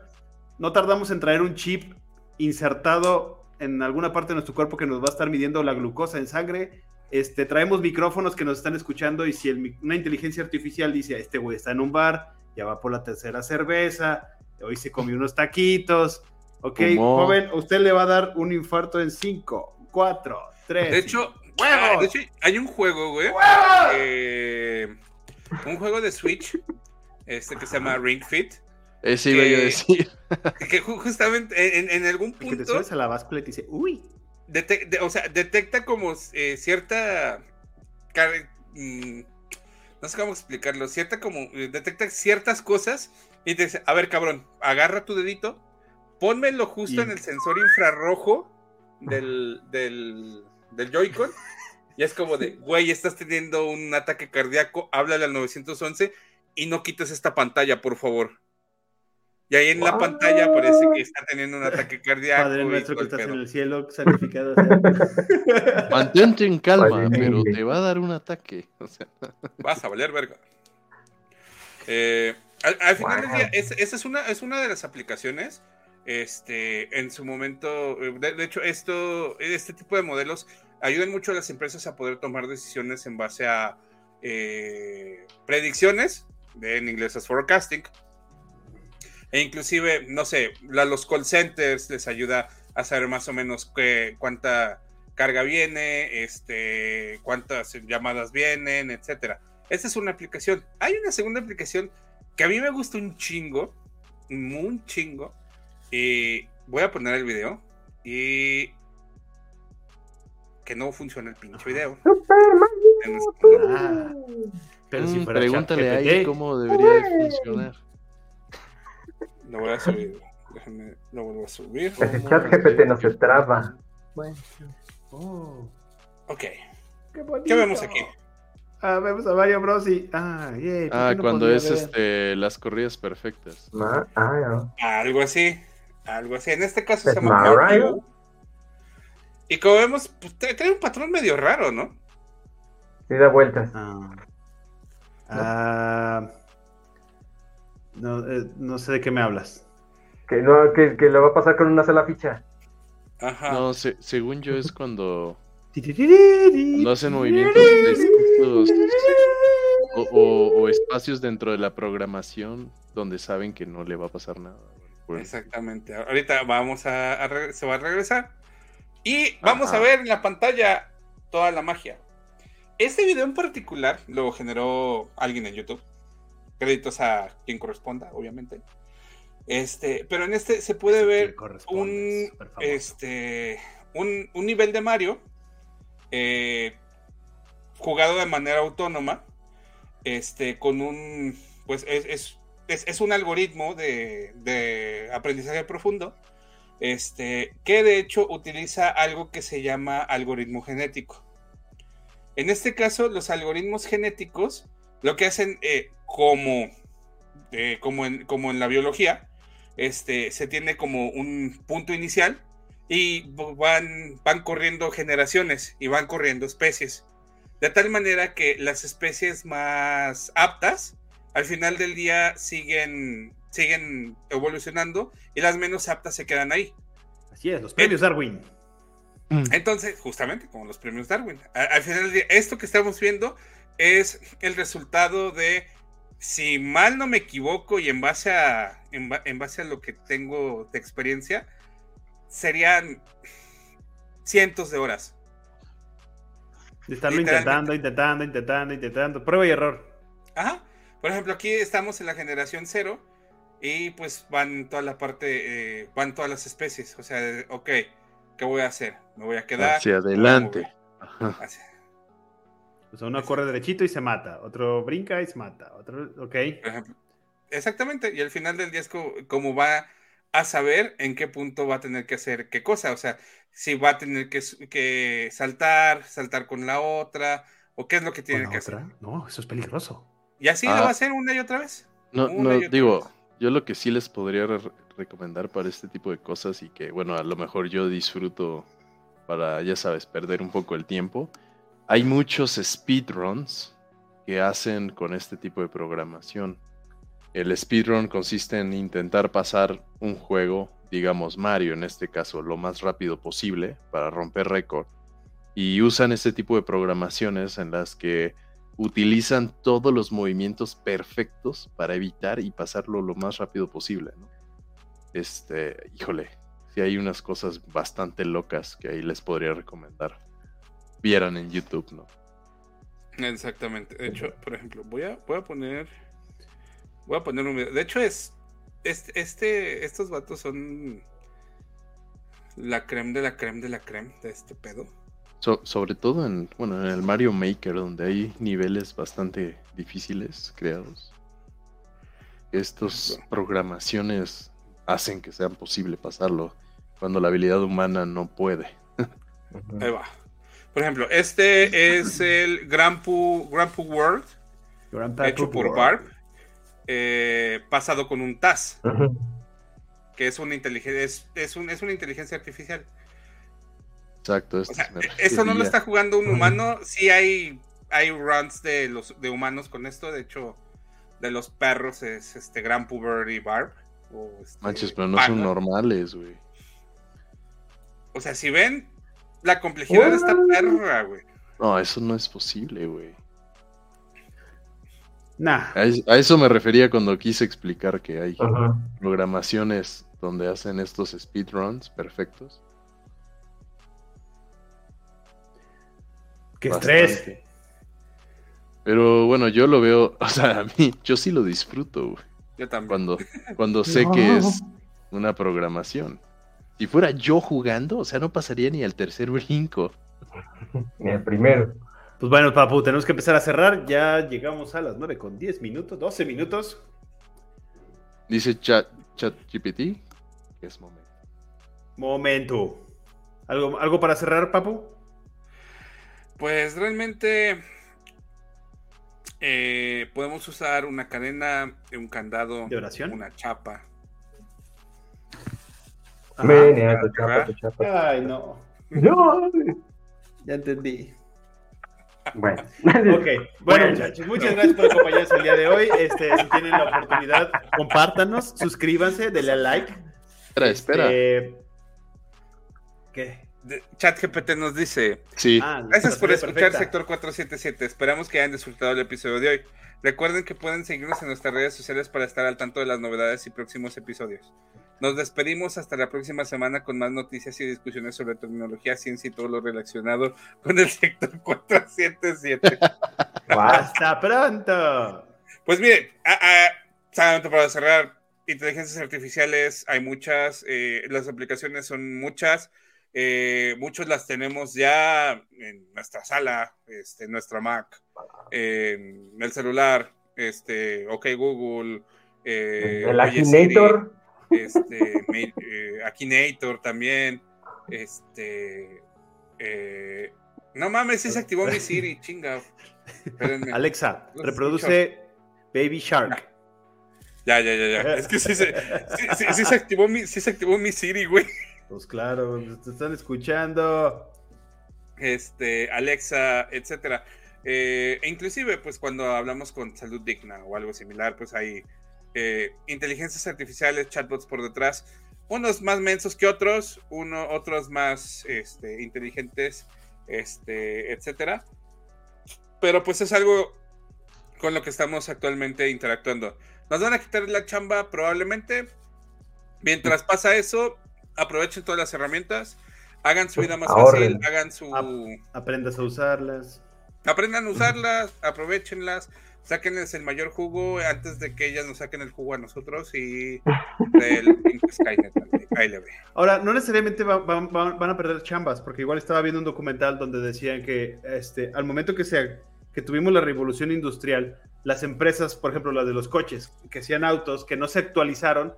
No tardamos en traer un chip insertado en alguna parte de nuestro cuerpo que nos va a estar midiendo la glucosa en sangre. Este, traemos micrófonos que nos están escuchando y si el una inteligencia artificial dice, este güey está en un bar, ya va por la tercera cerveza, hoy se comió unos taquitos. Ok, joven, usted le va a dar un infarto en 5, 4, 3. De hecho, ¡Huevos! de hecho, hay un juego, güey. eh, un juego de Switch. Este que se llama Ring Fit. Ese iba yo a decir. Que ju- justamente en, en algún El que te punto. subes a la báscula y te dice, uy, de- o sea, detecta como eh, cierta. mm, no sé cómo explicarlo. Cierta como. eh, detecta ciertas cosas y te dice: A ver, cabrón, agarra tu dedito, pónmelo justo Y- en el sensor infrarrojo del, del, del Joy-Con. Y es como de, güey, estás teniendo un ataque cardíaco, háblale al 911 y no quites esta pantalla, por favor. Y ahí en la pantalla aparece que está teniendo un ataque cardíaco. Padre nuestro que estás en el cielo, santificado sea. Mantente en calma, Padre pero te va a dar un ataque. O sea, Vas a valer verga. Eh, al, al final del día, es- esa es una, es una de las aplicaciones. Este, en su momento, eh, de, de hecho, esto, este tipo de modelos ayudan mucho a las empresas a poder tomar decisiones en base a eh, predicciones, de, en inglés es forecasting, e inclusive, no sé, los call centers les ayuda a saber más o menos qué, cuánta carga viene, este, cuántas llamadas vienen, etcétera. Esta es una aplicación. Hay una segunda aplicación que a mí me gusta un chingo, un chingo. Y voy a poner el video y que no funciona el pinche video. Español. Ah, pero si mm, fuera pregúntale ahí cómo debería de funcionar. Lo voy a subir. Déjenme, lo vuelvo a subir. Ese chat GPT no se traba. Oh, Ok. qué, bonito. ¿Qué vemos aquí? Ah, vemos a Mario Bros. y. Ah, yay, ¿por Ah, no cuando es ver? este las corridas perfectas. Ma- ah, no. Algo así. Algo así. En este caso se ¿Es llama Mario? Mario. Y como vemos, pues, trae trae un patrón medio raro, ¿no? Sí, da vueltas. Ah. Ah, no, eh, no sé de qué me hablas. Que, no, que, que lo va a pasar con una sola ficha. Ajá. No, se- según yo es cuando, cuando hacen movimientos o, o- o espacios dentro de la programación donde saben que no le va a pasar nada. Bueno, Exactamente. Ahorita vamos a, se va a regresar. Y vamos Ajá. a ver en la pantalla toda la magia. Este video en particular lo generó alguien en YouTube. Créditos a quien corresponda, obviamente. Este, pero en este se puede ver un, este, un, un nivel de Mario eh, jugado de manera autónoma, este, con un, pues es, es, es- es un algoritmo de, de aprendizaje profundo, este, que de hecho utiliza algo que se llama algoritmo genético. En este caso, los algoritmos genéticos lo que hacen eh, como, eh, como, en, como en la biología, este, se tiene como un punto inicial y van, van corriendo generaciones y van corriendo especies. De tal manera que las especies más aptas al final del día siguen, siguen evolucionando y las menos aptas se quedan ahí. Así es, los premios Darwin. Entonces, justamente como los premios Darwin, a- al final del día, esto que estamos viendo es el resultado de, si mal no me equivoco y en base a, en, ba- en base a lo que tengo de experiencia, serían cientos de horas. De estarlo intentando, intentando, intentando, intentando. Prueba y error. Ajá. Por ejemplo, aquí estamos en la generación cero y pues van toda la parte, eh, van todas las especies. O sea, ok, ¿qué voy a hacer? Me voy a quedar. hacia adelante. Hacia- O sea, uno corre derechito y se mata. Otro brinca y se mata. Otro, ok. Exactamente, y al final del día es co- como, va a saber en qué punto va a tener que hacer qué cosa, o sea, si va a tener que, que saltar, saltar con la otra, o qué es lo que ¿Con tiene la que otra? hacer. No, eso es peligroso. Y así Ah. lo va a hacer una y otra vez. No, Una no, digo, vez. yo lo que sí les podría re- recomendar para este tipo de cosas y que, bueno, a lo mejor yo disfruto para, ya sabes, perder un poco el tiempo. Hay muchos speedruns que hacen con este tipo de programación. El speedrun consiste en intentar pasar un juego, digamos Mario en este caso, lo más rápido posible para romper récord. Y usan este tipo de programaciones en las que utilizan todos los movimientos perfectos para evitar y pasarlo lo más rápido posible. Este, híjole, si hay unas cosas bastante locas que ahí les podría recomendar. Vieran en YouTube, ¿no? Exactamente. De hecho, por ejemplo, voy a, voy a poner. Voy a poner un video. De hecho, es. Este, este, estos vatos son la creme de la creme de la creme de este pedo. So- sobre todo en, bueno, en el Mario Maker, donde hay niveles bastante difíciles creados. Estas programaciones hacen que sea posible pasarlo cuando la habilidad humana no puede. Ahí va. Por ejemplo, este es el Grampu, Grampu World, Grandpa hecho Poop por World. Barb, eh, pasado con un TAS, que es una inteligencia, es, es un- es una inteligencia artificial. Exacto. esto O sea, me esto no lo está jugando un humano. Sí hay, hay runs de los de humanos con esto. De hecho, de los perros es este Gran Puber y Barb. o, este, Manches, pero no son normales, güey. O sea, si ven la complejidad de esta perra, güey. No, eso no es posible, güey. Nah. A, es- a eso me refería cuando quise explicar que hay programaciones donde hacen estos speedruns perfectos. ¡Qué Bastante. estrés! Pero bueno, yo lo veo, o sea, a mí, yo sí lo disfruto, güey, Yo también. cuando, cuando sé que es una programación. Si fuera yo jugando, o sea, no pasaría ni al tercer brinco. Ni el primero. Pues bueno, papu, tenemos que empezar a cerrar. Ya llegamos a las 9 con 10 minutos, 12 minutos. Dice chat, chat GPT, que es momento. Momento. ¿Algo, ¿Algo para cerrar, papu? Pues realmente eh, podemos usar una cadena, un candado, ¿De oración? una chapa. Ajá. Venga, tu chapa, Ajá. tu chapa. Ay, no. No. Ya entendí. Bueno. Ok, bueno muchachos, muchas gracias por acompañarnos el día de hoy. Este, si tienen la oportunidad, compártanos, suscríbanse, denle a like. Espera, espera. Este, ¿Qué? De- ChatGPT nos dice: Sí, Ah, Gracias por escuchar perfecta. Sector 477. Esperamos que hayan disfrutado el episodio de hoy. Recuerden que pueden seguirnos en nuestras redes sociales para estar al tanto de las novedades y próximos episodios. Nos despedimos hasta la próxima semana con más noticias y discusiones sobre tecnología, ciencia y todo lo relacionado con el sector 477. Hasta pronto. Pues mire, a- a- solamente para cerrar, inteligencias artificiales hay muchas, eh, las aplicaciones son muchas, eh, muchos las tenemos ya en nuestra sala, este, en nuestra Mac, en el celular, este, OK Google, eh, el Akinator. Este, eh, Akinator también, este, eh, no mames, sí se activó mi Siri, chinga. Espérenme. Alexa, reproduce Baby Shark. Ya, ya, ya, ya. Es que sí se, sí, sí- sí se activó mi, sí se activó mi Siri, güey. Pues claro, te están escuchando. Este, Alexa, etcétera. Eh, e inclusive, pues cuando hablamos con salud digna o algo similar, pues hay eh, inteligencias artificiales, chatbots por detrás, unos más mensos que otros, uno, otros más este, inteligentes, este, etcétera. Pero pues es algo con lo que estamos actualmente interactuando. Nos van a quitar la chamba probablemente. Mientras pasa eso, aprovechen todas las herramientas, hagan su vida más Ahorren. fácil, hagan su... Aprendas a usarlas. Aprendan a usarlas, aprovechenlas, sáquenles el mayor jugo antes de que ellas nos saquen el jugo a nosotros y del Skynet. Ahí le ve. Ahora, no necesariamente va- van, a perder chambas, porque igual estaba viendo un documental donde decían que este, al momento que se que tuvimos la revolución industrial, las empresas, por ejemplo, las de los coches, que hacían autos, que no se actualizaron,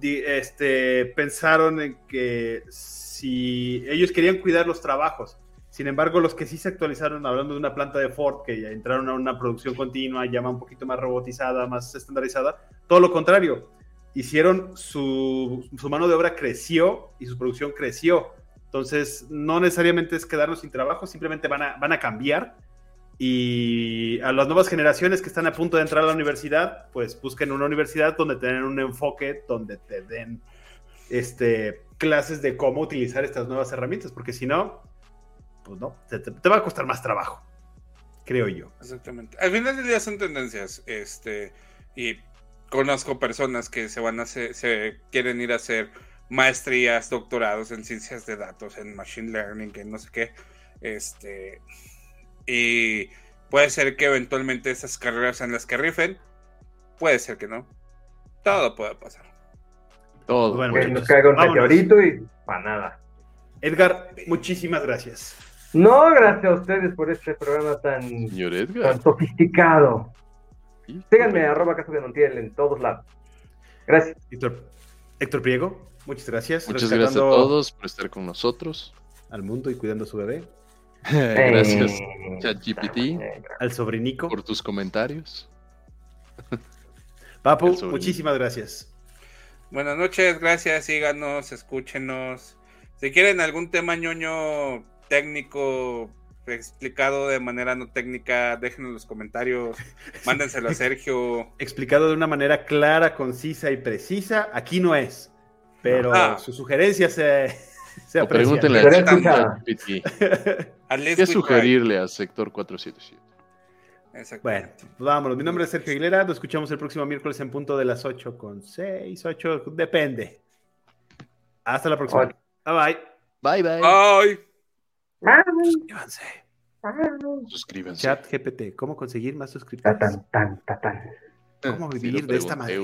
este, pensaron en que si ellos querían cuidar los trabajos, sin embargo, los que sí se actualizaron, hablando de una planta de Ford, que ya entraron a una producción continua, ya un poquito más robotizada, más estandarizada, todo lo contrario, hicieron su, su mano de obra creció y su producción creció. Entonces, no necesariamente es quedarnos sin trabajo, simplemente van a, van a cambiar. Y a las nuevas generaciones que están a punto de entrar a la universidad, pues busquen una universidad donde tengan un enfoque, donde te den este, clases de cómo utilizar estas nuevas herramientas, porque si no, pues no, te, te- te va a costar más trabajo, creo yo. Exactamente. Al final del día son tendencias, este, y conozco personas que se van a hacer, se quieren ir a hacer maestrías, doctorados en ciencias de datos, en machine learning, en no sé qué, este, y puede ser que eventualmente esas carreras en las que rifen, puede ser que no, todo puede pasar. Todo. Bueno, Que nos caiga un meteorito y para nada. Edgar, muchísimas gracias. No, gracias a ustedes por este programa tan, Señor Edgar. tan sofisticado. Sí. Síganme, arroba Caso de Montiel en todos lados. Gracias. Héctor, Héctor Priego, muchas gracias. Muchas gracias a todos por estar con nosotros. Al mundo y cuidando a su bebé. gracias, Eh, ChatGPT, eh, Al sobrinico. por tus comentarios. Papu, muchísimas gracias. Buenas noches, gracias, síganos, escúchenos. Si quieren algún tema ñoño técnico explicado de manera no técnica, déjenlo en los comentarios, mándenselo a Sergio. Explicado de una manera clara, concisa y precisa, aquí no es. Pero Ah. sus sugerencias se, se aprecian. pregúntenle a Será ChatGPT. escuchada. A Les ¿Qué sugerirle a Sector 477? Exacto. Bueno, pues vámonos. Mi nombre es Sergio Aguilera. Nos escuchamos el próximo miércoles en punto de las 8 con 6, 8, depende. Hasta la próxima. Ocho. Bye bye. Bye bye. Suscríbanse. Suscríbanse. Chat GPT. ¿Cómo conseguir más suscriptores? Tatán, tan, tatán. ¿Cómo Sí, vivir lo de esta manera?